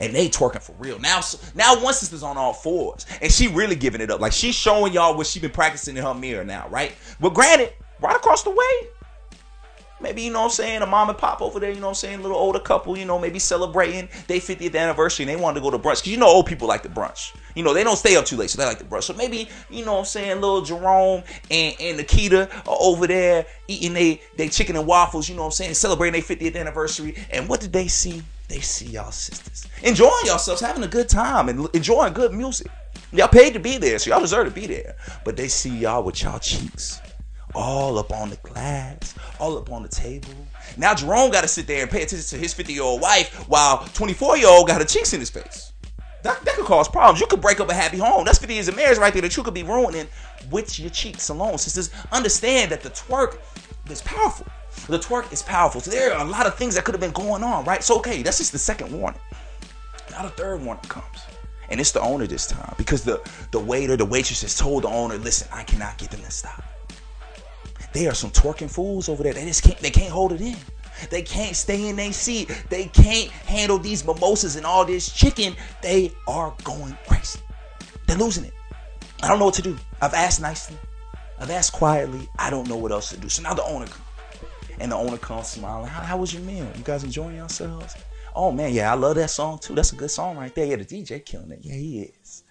And they twerking for real. Now, now one sister's on all fours. And she really giving it up. Like she's showing y'all what she been practicing in her mirror now, right? But granted, right across the way, maybe you know what I'm saying, a mom and pop over there, you know what I'm saying, little older couple, you know, maybe celebrating their 50th anniversary and they wanted to go to brunch. Cause you know old people like the brunch. You know, they don't stay up too late, so they like the brunch. So maybe, you know what I'm saying, little Jerome and, and Nikita are over there eating they, they chicken and waffles, you know what I'm saying, celebrating their 50th anniversary. And what did they see? They see y'all sisters. Enjoying yourselves, having a good time and enjoying good music. Y'all paid to be there, so y'all deserve to be there. But they see y'all with y'all cheeks all up on the glass, all up on the table. Now Jerome got to sit there and pay attention to his 50 year old wife while 24 year old got her cheeks in his face. That, that could cause problems. You could break up a happy home. That's 50 years of marriage right there that you could be ruining with your cheeks alone. Sisters, understand that the twerk is powerful. The twerk is powerful. So there are a lot of things that could have been going on, right? So okay, that's just the second warning. Now the third warning comes. And it's the owner this time because the, the waiter, the waitress has told the owner, listen, I cannot get them to stop. There are some twerking fools over there. They just can't they can't hold it in. They can't stay in their seat. They can't handle these mimosas and all this chicken. They are going crazy. They're losing it. I don't know what to do. I've asked nicely. I've asked quietly. I don't know what else to do. So now the owner comes. And the owner comes smiling. How, how was your meal? You guys enjoying yourselves? Oh man, yeah, I love that song too. That's a good song right there. Yeah, the DJ killing it. Yeah, he is.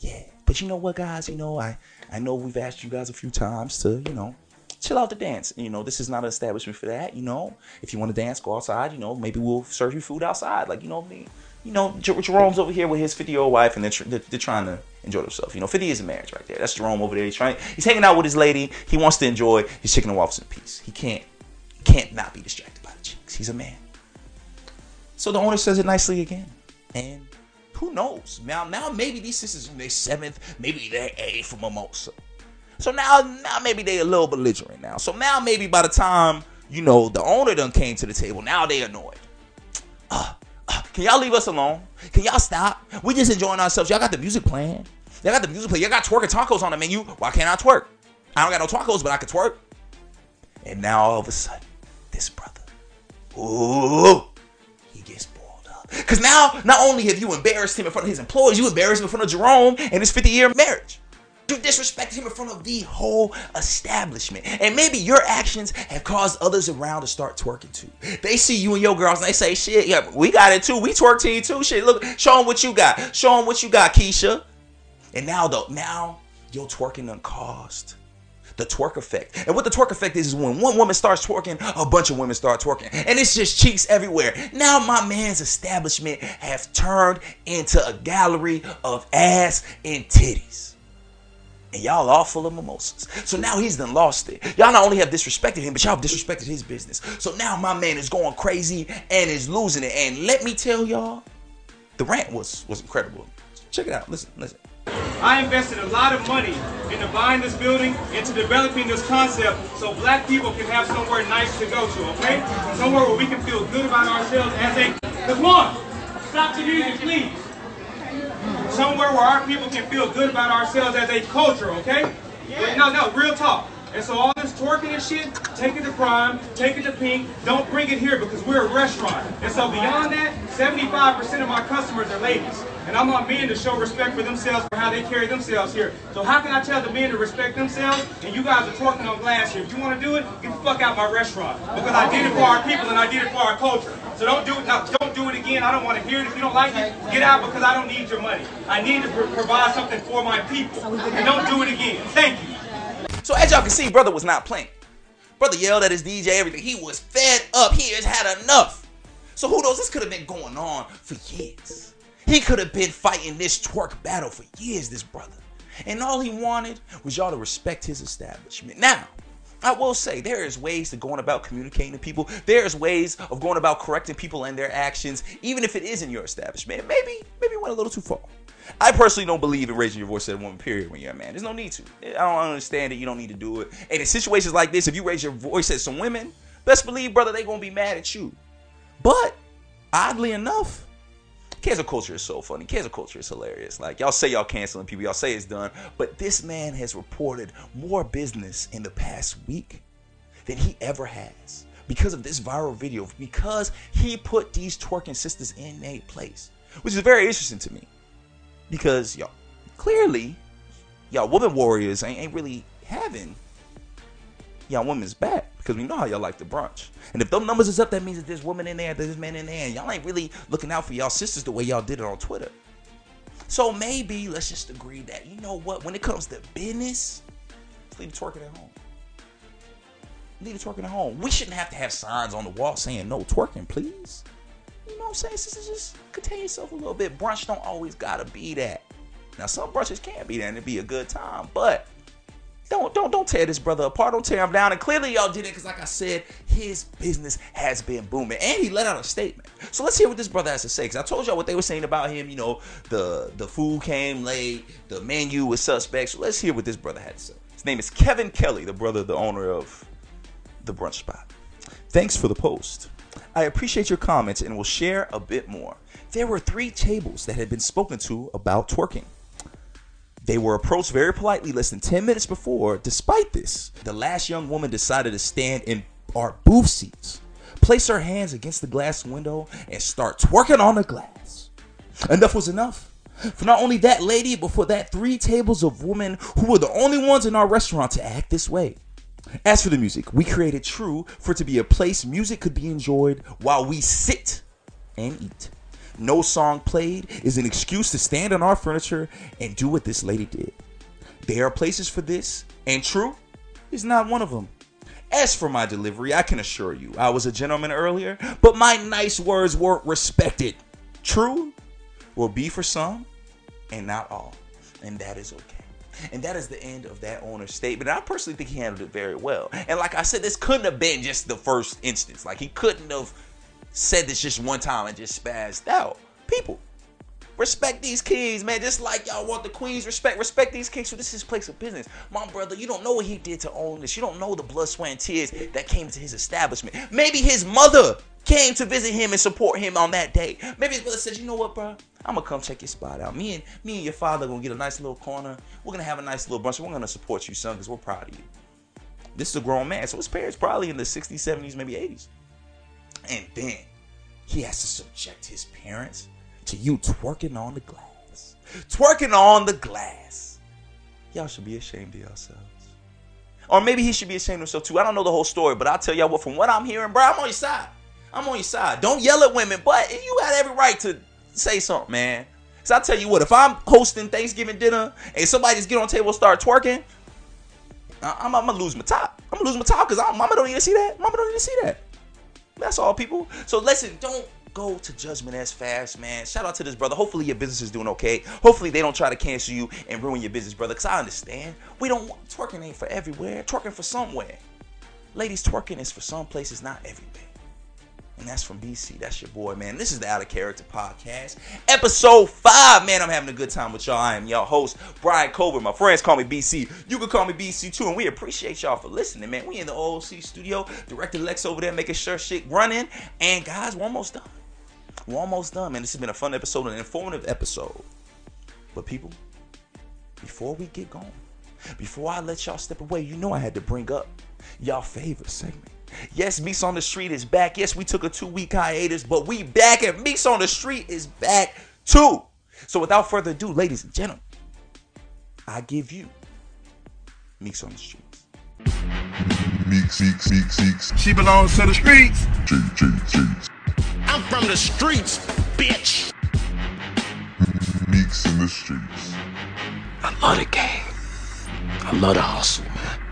Yeah. But you know what, guys? You know, I I know we've asked you guys a few times to, you know, chill out to dance. You know, this is not an establishment for that. You know, if you want to dance, go outside. You know, maybe we'll serve you food outside. Like, you know, me, you know, Jerome's over here with his 50 year old wife, and they're, tr- they're, trying to enjoy themselves. You know, 50 is a marriage right there. That's Jerome over there. He's trying. He's hanging out with his lady. He wants to enjoy his chicken and waffles in peace. He can't can't not be distracted by the chicks. He's a man. So the owner says it nicely again, and who knows? Now, now maybe these sisters in their seventh, maybe their eighth for mimosa. So now, now maybe they a little belligerent now. So now maybe by the time you know the owner done came to the table, now they annoyed. Uh, uh, can y'all leave us alone? Can y'all stop? We just enjoying ourselves. Y'all got the music playing. Y'all got the music playing. Y'all got twerking tacos on the menu. Why can't I twerk? I don't got no tacos, but I can twerk. And now all of a sudden, this brother, ooh, he gets boiled up. Cause now, not only have you embarrassed him in front of his employees, you embarrassed him in front of Jerome and his 50 year marriage. You disrespected him in front of the whole establishment. And maybe your actions have caused others around to start twerking too. They see you and your girls and they say, shit, yeah, we got it too. We twerk team too. Shit, look, show them what you got. Show them what you got, Keisha. And now though, now your twerking done caused the twerk effect. And what the twerk effect is is when one woman starts twerking, a bunch of women start twerking. And it's just cheeks everywhere. Now my man's establishment have turned into a gallery of ass and titties. And y'all all full of mimosas. So now he's done lost it. Y'all not only have disrespected him, but y'all have disrespected his business. So now my man is going crazy and is losing it. And let me tell y'all, the rant was was incredible. Check it out. Listen, listen. I invested a lot of money into buying this building, into developing this concept, so black people can have somewhere nice to go to, okay? Somewhere where we can feel good about ourselves as a... Come on! Stop the music, please! Somewhere where our people can feel good about ourselves as a culture, okay? No, no, real talk. And so all this twerking and shit, take it to Prime, take it to Pink, don't bring it here because we're a restaurant. And so beyond that, 75% of my customers are ladies. And I want men to show respect for themselves for how they carry themselves here. So how can I tell the men to respect themselves and you guys are twerking on glass here? If you want to do it, get the fuck out my restaurant. Because I did it for our people and I did it for our culture. So don't do it now. Don't do it again. I don't want to hear it. If you don't like it, get out because I don't need your money. I need to pr- provide something for my people. And don't do it again. Thank you. So as y'all can see, brother was not playing. Brother yelled at his DJ, everything. He was fed up. He has had enough. So who knows? This could have been going on for years. He could have been fighting this twerk battle for years, this brother. And all he wanted was y'all to respect his establishment. Now, I will say there is ways to going about communicating to people. There's ways of going about correcting people and their actions, even if it isn't your establishment. Maybe, maybe went a little too far. I personally don't believe in raising your voice at a woman, period, when you're a man. There's no need to. I don't understand it. You don't need to do it. And in situations like this, if you raise your voice at some women, best believe, brother, they gonna be mad at you. But oddly enough, cancel culture is so funny. Cancel culture is hilarious. Like y'all say y'all canceling people, y'all say it's done, but this man has reported more business in the past week than he ever has because of this viral video. Because he put these twerking sisters in a place, which is very interesting to me. Because y'all clearly y'all woman warriors ain't, ain't really having y'all women's back because we know how y'all like the brunch. And if those numbers is up, that means that there's women in there, there's men in there, and y'all ain't really looking out for y'all sisters the way y'all did it on Twitter. So maybe let's just agree that you know what, when it comes to business, leave twerking at home. Leave twerking at home. We shouldn't have to have signs on the wall saying no twerking, please. You know what I'm saying? Just contain yourself a little bit. Brunch don't always gotta be that. Now some brunches can be that and it'd be a good time, but don't don't don't tear this brother apart. Don't tear him down. And clearly y'all did it because, like I said, his business has been booming, and he let out a statement. So let's hear what this brother has to say. Because I told y'all what they were saying about him. You know, the the food came late, the menu was suspect. So let's hear what this brother had to say. His name is Kevin Kelly, the brother, the owner of the brunch spot. Thanks for the post. I appreciate your comments and will share a bit more. There were three tables that had been spoken to about twerking. They were approached very politely less than 10 minutes before. Despite this, the last young woman decided to stand in our booth seats. place her hands against the glass window, and start twerking on the glass. Enough was enough. For not only that lady, but for that three tables of women who were the only ones in our restaurant to act this way. As for the music, we created True for it to be a place music could be enjoyed while we sit and eat. No song played is an excuse to stand on our furniture and do what this lady did. There are places for this, and True is not one of them. As for my delivery, I can assure you, I was a gentleman earlier, but my nice words weren't respected. True will be for some and not all, and that is okay. And that is the end of that owner's statement. I personally think he handled it very well. And like I said, this couldn't have been just the first instance. Like he couldn't have said this just one time and just spazzed out. People, respect these kings, man. Just like y'all want the queens respect, respect these kings. So this is place of business. My brother, you don't know what he did to own this. You don't know the blood, sweat, and tears that came to his establishment. Maybe his mother came to visit him and support him on that day. Maybe his brother said, you know what, bro? I'm gonna come check your spot out. Me and me and your father gonna get a nice little corner. We're gonna have a nice little brunch. We're gonna support you, son, because we're proud of you. This is a grown man, so his parents probably in the 60s, 70s, maybe 80s. And then he has to subject his parents to you twerking on the glass. Twerking on the glass. Y'all should be ashamed of yourselves. Or maybe he should be ashamed of himself too. I don't know the whole story, but I'll tell y'all what, from what I'm hearing, bro, I'm on your side. I'm on your side. Don't yell at women, but you got every right to say something, man. So I tell you what, if I'm hosting Thanksgiving dinner and somebody just get on table start twerking, I'm, I'm, gonna lose my top. I'm gonna lose my top because mama don't to see that. Mama don't to see that. That's all, people. So listen, don't go to judgment as fast, man. Shout out to this brother. Hopefully your business is doing okay. Hopefully they don't try to cancel you and ruin your business, brother. Cause I understand. We don't want twerking ain't for everywhere. Twerking for somewhere. Ladies, twerking is for some places, not everywhere. And that's from BC. That's your boy, man. This is the Out of Character Podcast. Episode 5. Man, I'm having a good time with y'all. I am y'all host, Brian Colbert. My friends call me BC. You can call me BC too. And we appreciate y'all for listening, man. We in the OOC studio. Director Lex over there making sure shit running. And guys, we're almost done. We're almost done, man. This has been a fun episode, an informative episode. But people, before we get going, before I let y'all step away, you know I had to bring up y'all favorite segment. Yes, Meeks on the Street is back. Yes, we took a two week hiatus, but we back and Meeks on the Street is back too. So without further ado, ladies and gentlemen, I give you Meeks on the Streets. Meeks, Meeks, Meeks, Meeks. She belongs to the streets. G, G, G. I'm from the streets, bitch. Meeks in the streets. I love the game. I love the hustle, man.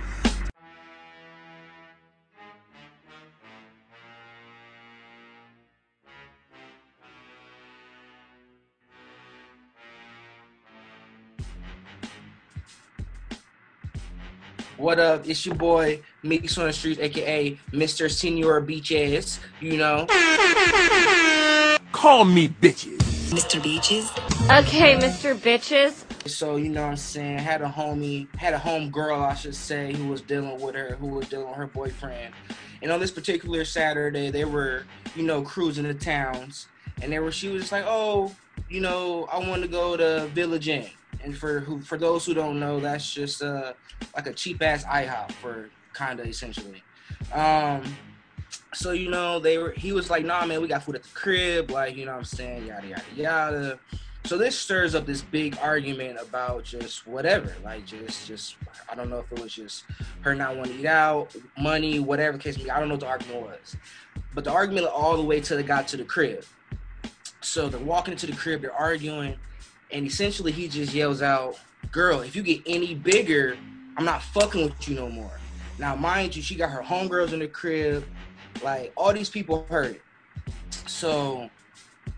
What up? It's your boy Meeks on the streets, aka Mr. Senior Beaches. You know. Call me bitches. Mr. Beaches. Okay, Mr. Bitches. So you know what I'm saying. Had a homie, had a home girl, I should say, who was dealing with her, who was dealing with her boyfriend. And on this particular Saturday, they were, you know, cruising the towns, and they were. She was just like, oh, you know, I want to go to Village Inn. And for who, for those who don't know, that's just uh like a cheap ass IHOP for kinda essentially. Um, so you know they were. He was like, nah, man, we got food at the crib, like you know what I'm saying, yada yada yada. So this stirs up this big argument about just whatever, like just just I don't know if it was just her not wanting to eat out, money, whatever case may. I don't know what the argument was, but the argument all the way till they got to the crib. So they're walking into the crib, they're arguing, and essentially he just yells out, "Girl, if you get any bigger, I'm not fucking with you no more." Now, mind you, she got her homegirls in the crib, like all these people heard it. So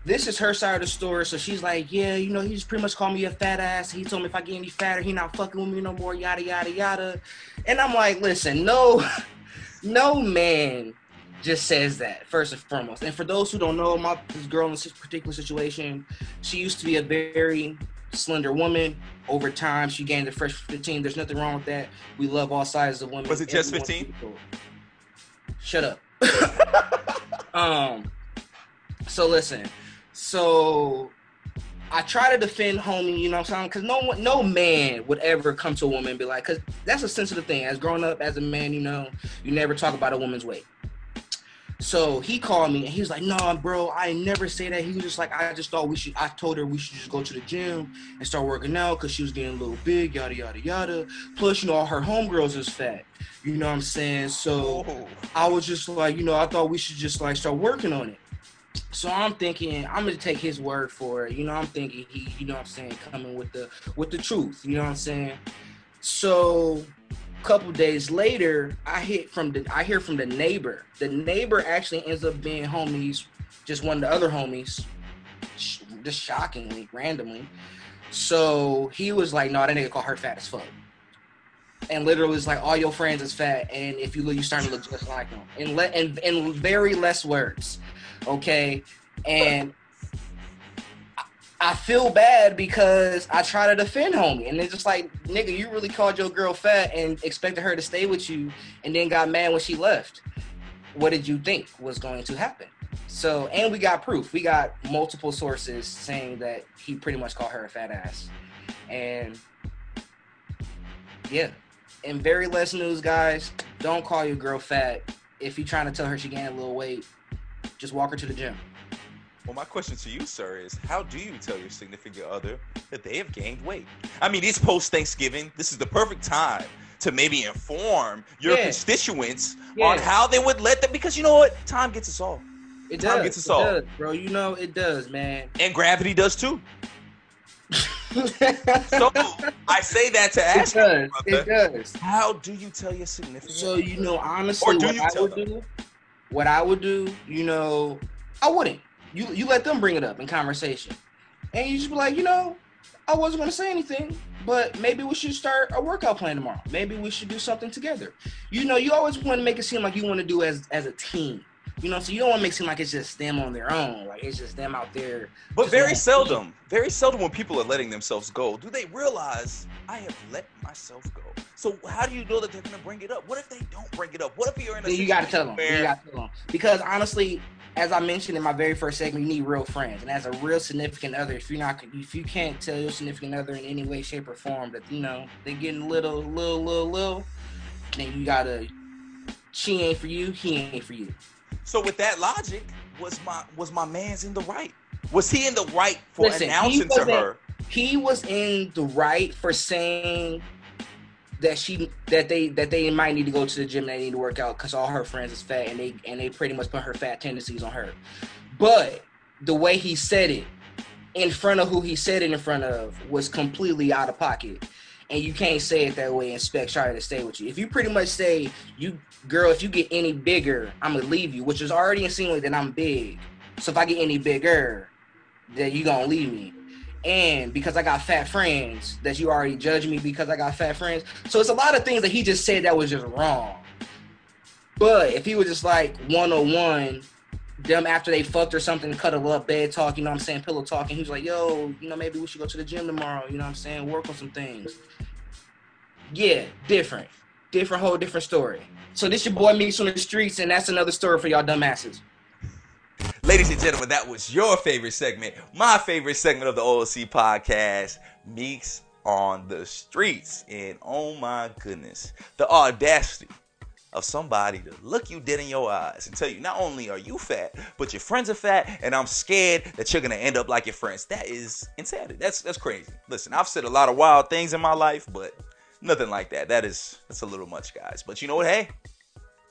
this is her side of the story. So she's like, yeah, you know, he just pretty much called me a fat ass. He told me if I get any fatter, he not fucking with me no more, yada yada yada. And I'm like, listen, no, no man just says that first and foremost. And for those who don't know, my this girl in this particular situation, she used to be a very slender woman. Over time, she gained a fresh 15. There's nothing wrong with that. We love all sizes of women. Was it just 15? Shut up. um. So listen. So I try to defend homie, you know what I'm saying? Because no one, no man would ever come to a woman and be like, because that's a sensitive thing. As growing up as a man, you know, you never talk about a woman's weight. So he called me and he was like, "Nah, bro, I never say that." He was just like, "I just thought we should." I told her we should just go to the gym and start working out because she was getting a little big, yada yada yada. Plus, you know, all her homegirls is fat. You know what I'm saying? So. I was just like, you know, I thought we should just like start working on it. So I'm thinking I'm gonna take his word for it. You know, I'm thinking he, you know what I'm saying, coming with the with the truth. You know what I'm saying? So couple days later, I hit from the I hear from the neighbor. The neighbor actually ends up being homies, just one of the other homies, just shockingly, randomly. So he was like, "No, that nigga called her fat as fuck." And literally, it's like all your friends is fat, and if you look, you starting to look just like them. In le- in, in very less words, okay. And I- feel bad because I try to defend homie, and it's just like, nigga, you really called your girl fat and expected her to stay with you, and then got mad when she left. What did you think was going to happen? So, and we got proof. We got multiple sources saying that he pretty much called her a fat ass, and yeah. In very less news, guys, don't call your girl fat. If you're trying to tell her she gained a little weight, just walk her to the gym. Well, my question to you, sir, is how do you tell your significant other that they have gained weight? I mean, it's post Thanksgiving. This is the perfect time to maybe inform your Yeah. constituents Yeah. on how they would let them. Because you know what? Time gets us all, It Time does, gets us it all. does, bro. You know it does, man. and gravity does too. So I say that to it ask you, does. brother, It does. how do you tell your significant? So you know, honestly, Or do what you I tell would them? do, what I would do, you know, I wouldn't. You you let them bring it up in conversation, and you just be like, you know, I wasn't gonna say anything, but maybe we should start a workout plan tomorrow. Maybe we should do something together. You know, you always want to make it seem like you want to do as as a team. You know, so you don't want to make it seem like it's just them on their own, like it's just them out there. But very seldom, very seldom when people are letting themselves go, do they realize I have let myself go. So how do you know that they're gonna bring it up? What if they don't bring it up? What if you're in a you gotta tell them. where You gotta tell them because honestly, as I mentioned in my very first segment, you need real friends, and as a real significant other, if you're not, if you can't tell your significant other in any way, shape, or form that you know they're getting little, little, little, little, then you gotta. She ain't for you. He ain't for you. So with that logic, was my was my man's in the right? Was he in the right for Listen, announcing to her? He was in the right for saying that she that they that they might need to go to the gym. and They need to work out because all her friends is fat, and they and they pretty much put her fat tendencies on her. But the way he said it in front of who he said it in front of was completely out of pocket. And you can't say it that way and expect Shia to stay with you. If you pretty much say, you girl, if you get any bigger, I'm gonna leave you, which is already insinuating that I'm big. So if I get any bigger, then you gonna leave me. And because I got fat friends, that you already judge me because I got fat friends. So it's a lot of things that he just said that was just wrong. But if he was just like one on one, them after they fucked or something, cuddle up, bed talk, you know what I'm saying, pillow talking, he was like, yo, you know, maybe we should go to the gym tomorrow, you know what I'm saying, work on some things. Yeah, different. Different whole different story. So this your boy Meeks on the streets, and that's another story for y'all dumbasses. Ladies and gentlemen, that was your favorite segment, my favorite segment of the OOC podcast, Meeks on the Streets. And oh my goodness, the audacity of somebody to look you dead in your eyes and tell you not only are you fat, but your friends are fat, and I'm scared that you're gonna end up like your friends. That is insanity. That's that's crazy. Listen, I've said a lot of wild things in my life, but nothing like that. That is that's a little much, guys. But you know what? Hey,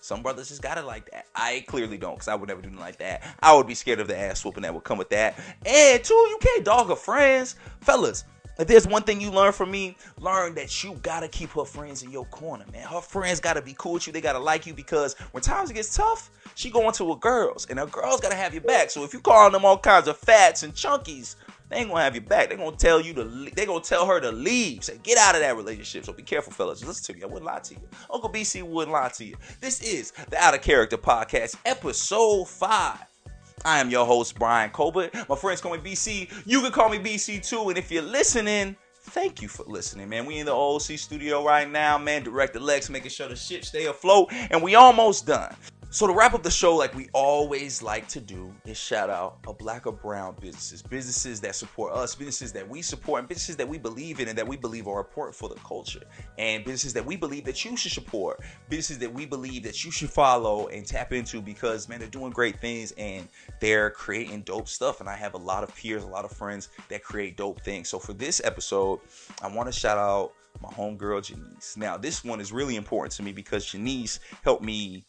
some brothers just got it like that. I clearly don't, because I would never do nothing like that. I would be scared of the ass whooping that would come with that. And two, you can't dog her friends. Fellas, if there's one thing you learn from me, learn that you gotta keep her friends in your corner, man. Her friends gotta be cool with you. They gotta like you because when times gets tough, she going to her girls, and her girls gotta have your back. So if you calling them all kinds of fats and chunkies, they ain't gonna have your back. They gonna tell you to. le- They gonna tell her to leave. Say get out of that relationship. So be careful, fellas. Listen to me. I wouldn't lie to you. Uncle BC wouldn't lie to you. This is the Out of Character Podcast, episode five. I am your host, Brian Colbert. My friends call me BC. You can call me BC too. And if you're listening, thank you for listening, man. We in the OC studio right now, man. Director Lex making sure the ship stay afloat, and we almost done. So to wrap up the show, like we always like to do, is shout out a black or brown businesses, businesses that support us, businesses that we support, and businesses that we believe in and that we believe are important for the culture, and businesses that we believe that you should support, businesses that we believe that you should follow and tap into because man, they're doing great things and they're creating dope stuff. And I have a lot of peers, a lot of friends that create dope things. So for this episode, I want to shout out my homegirl Janice. Now, this one is really important to me because Janice helped me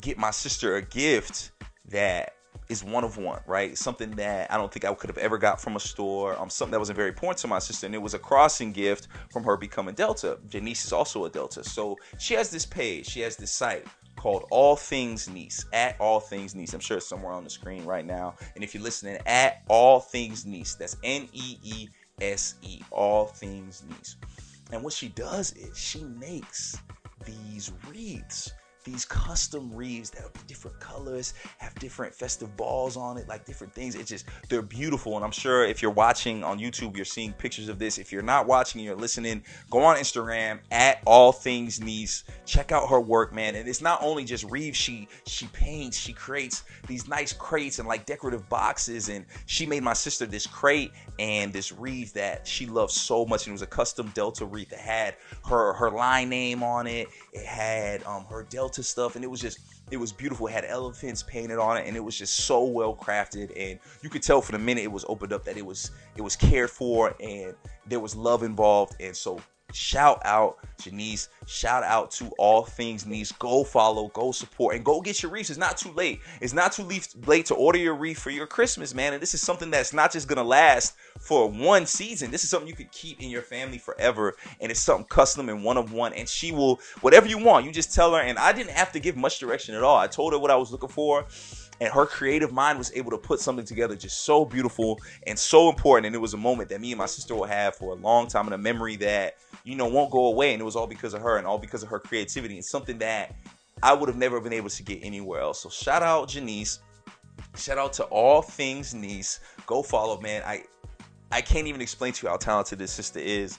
get my sister a gift that is one of one, right? Something that I don't think I could have ever got from a store. Um, something that wasn't very important to my sister, and it was a crossing gift from her becoming Delta. Janice is also a Delta, so she has this page, she has this site called All Things Neese at All Things Neese. I'm sure it's somewhere on the screen right now. And if you're listening, at All Things Neese, that's N E E S E, All Things Neese. And what she does is she makes these wreaths these custom wreaths that be different colors, have different festive balls on it, like different things. It's just they're beautiful. And I'm sure if you're watching on YouTube, you're seeing pictures of this. If you're not watching, you're listening, go on Instagram at All Things Neese. Check out her work, man. And it's not only just wreaths she she paints, she creates these nice crates and like decorative boxes. And she made my sister this crate and this wreath that she loves so much. And it was a custom Delta wreath that had her her line name on it. It had um her Delta stuff, and it was just it was beautiful. It had elephants painted on it, and it was just so well crafted. And you could tell from the minute it was opened up that it was it was cared for, and there was love involved. And so shout out Janice. Shout out to All Things Neese. Go follow, go support, and go get your wreaths. It's not too late. It's not too late to order your wreath for your Christmas, man. And this is something that's not just gonna last for one season. This is something you could keep in your family forever, and it's something custom and one of one. And she will whatever you want. You just tell her. And I didn't have to give much direction at all. I told her what I was looking for and her creative mind was able to put something together just so beautiful and so important and it was a moment that me and my sister will have for a long time and a memory that you know won't go away and it was all because of her and all because of her creativity and something that i would have never been able to get anywhere else. So shout out janice. Shout out to All Things Neese. Go follow man. I i can't even explain to you how talented this sister is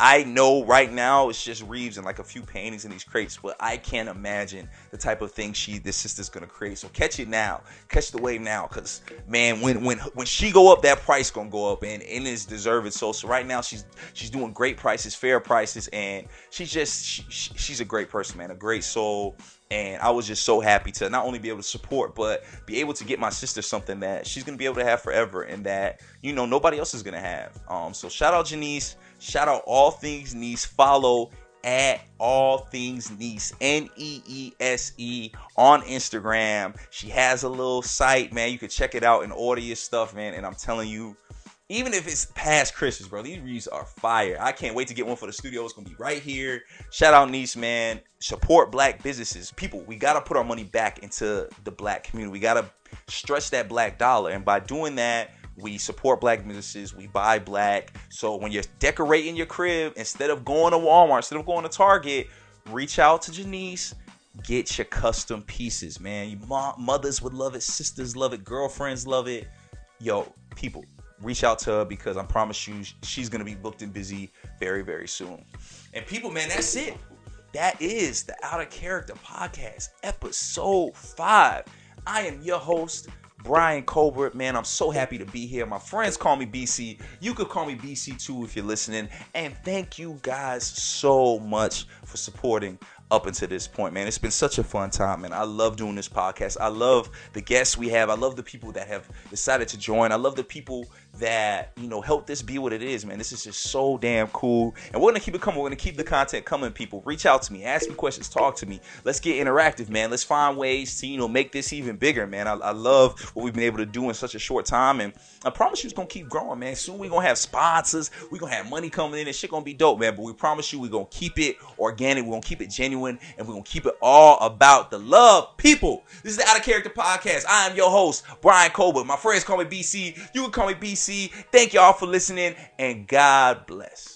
I know right now it's just Reeves and like a few paintings in these crates, but I can't imagine the type of thing she this sister's gonna create. So catch it now, catch the wave now, cause man, when when when she go up, that price gonna go up, and and it's deserved. So so right now she's she's doing great prices, fair prices, and she's just she, she's a great person, man, a great soul. And I was just so happy to not only be able to support, but be able to get my sister something that she's gonna be able to have forever, and that you know nobody else is gonna have. Um, so shout out Janice. Shout out All Things Neese. Follow at All Things Neese, N E E S E, on Instagram. She has a little site, man. You can check it out and order your stuff, man. And I'm telling you, even if it's past Christmas, bro, these wreaths are fire. I can't wait to get one for the studio. It's gonna be right here. Shout out Neese, man. Support black businesses. People, we gotta put our money back into the black community. We gotta stretch that black dollar. And by doing that, we support black businesses. We buy black. So when you're decorating your crib, instead of going to Walmart, instead of going to Target, reach out to Janice. Get your custom pieces, man. Your mom, mothers would love it. Sisters love it. Girlfriends love it. Yo, people, reach out to her because I promise you she's gonna be booked and busy very, very soon. And people, man, that's it. That is the Out of Character Podcast, episode five. I am your host, Brian Colbert, man, I'm so happy to be here. My friends call me BC. You could call me BC too if you're listening. And thank you guys so much for supporting up until this point, man. It's been such a fun time, man. I love doing this podcast. I love the guests we have. I love the people that have decided to join. I love the people that you know help this be what it is man. This is just so damn cool. And we're gonna keep it coming. We're gonna keep the content coming people. Reach out to me. Ask me questions. Talk to me. Let's get interactive man. Let's find ways to you know make this even bigger man. I, I love what we've been able to do in such a short time. And i promise you it's gonna keep growing man. Soon we're gonna have sponsors. We're gonna have money coming in. And shit gonna be dope man. But we promise you we're gonna keep it organic. We're gonna keep it genuine. And we're gonna keep it all about the love people. This is the out of character podcast. I am your host brian colbert my friends call me bc you can call me Thank y'all for listening and God bless.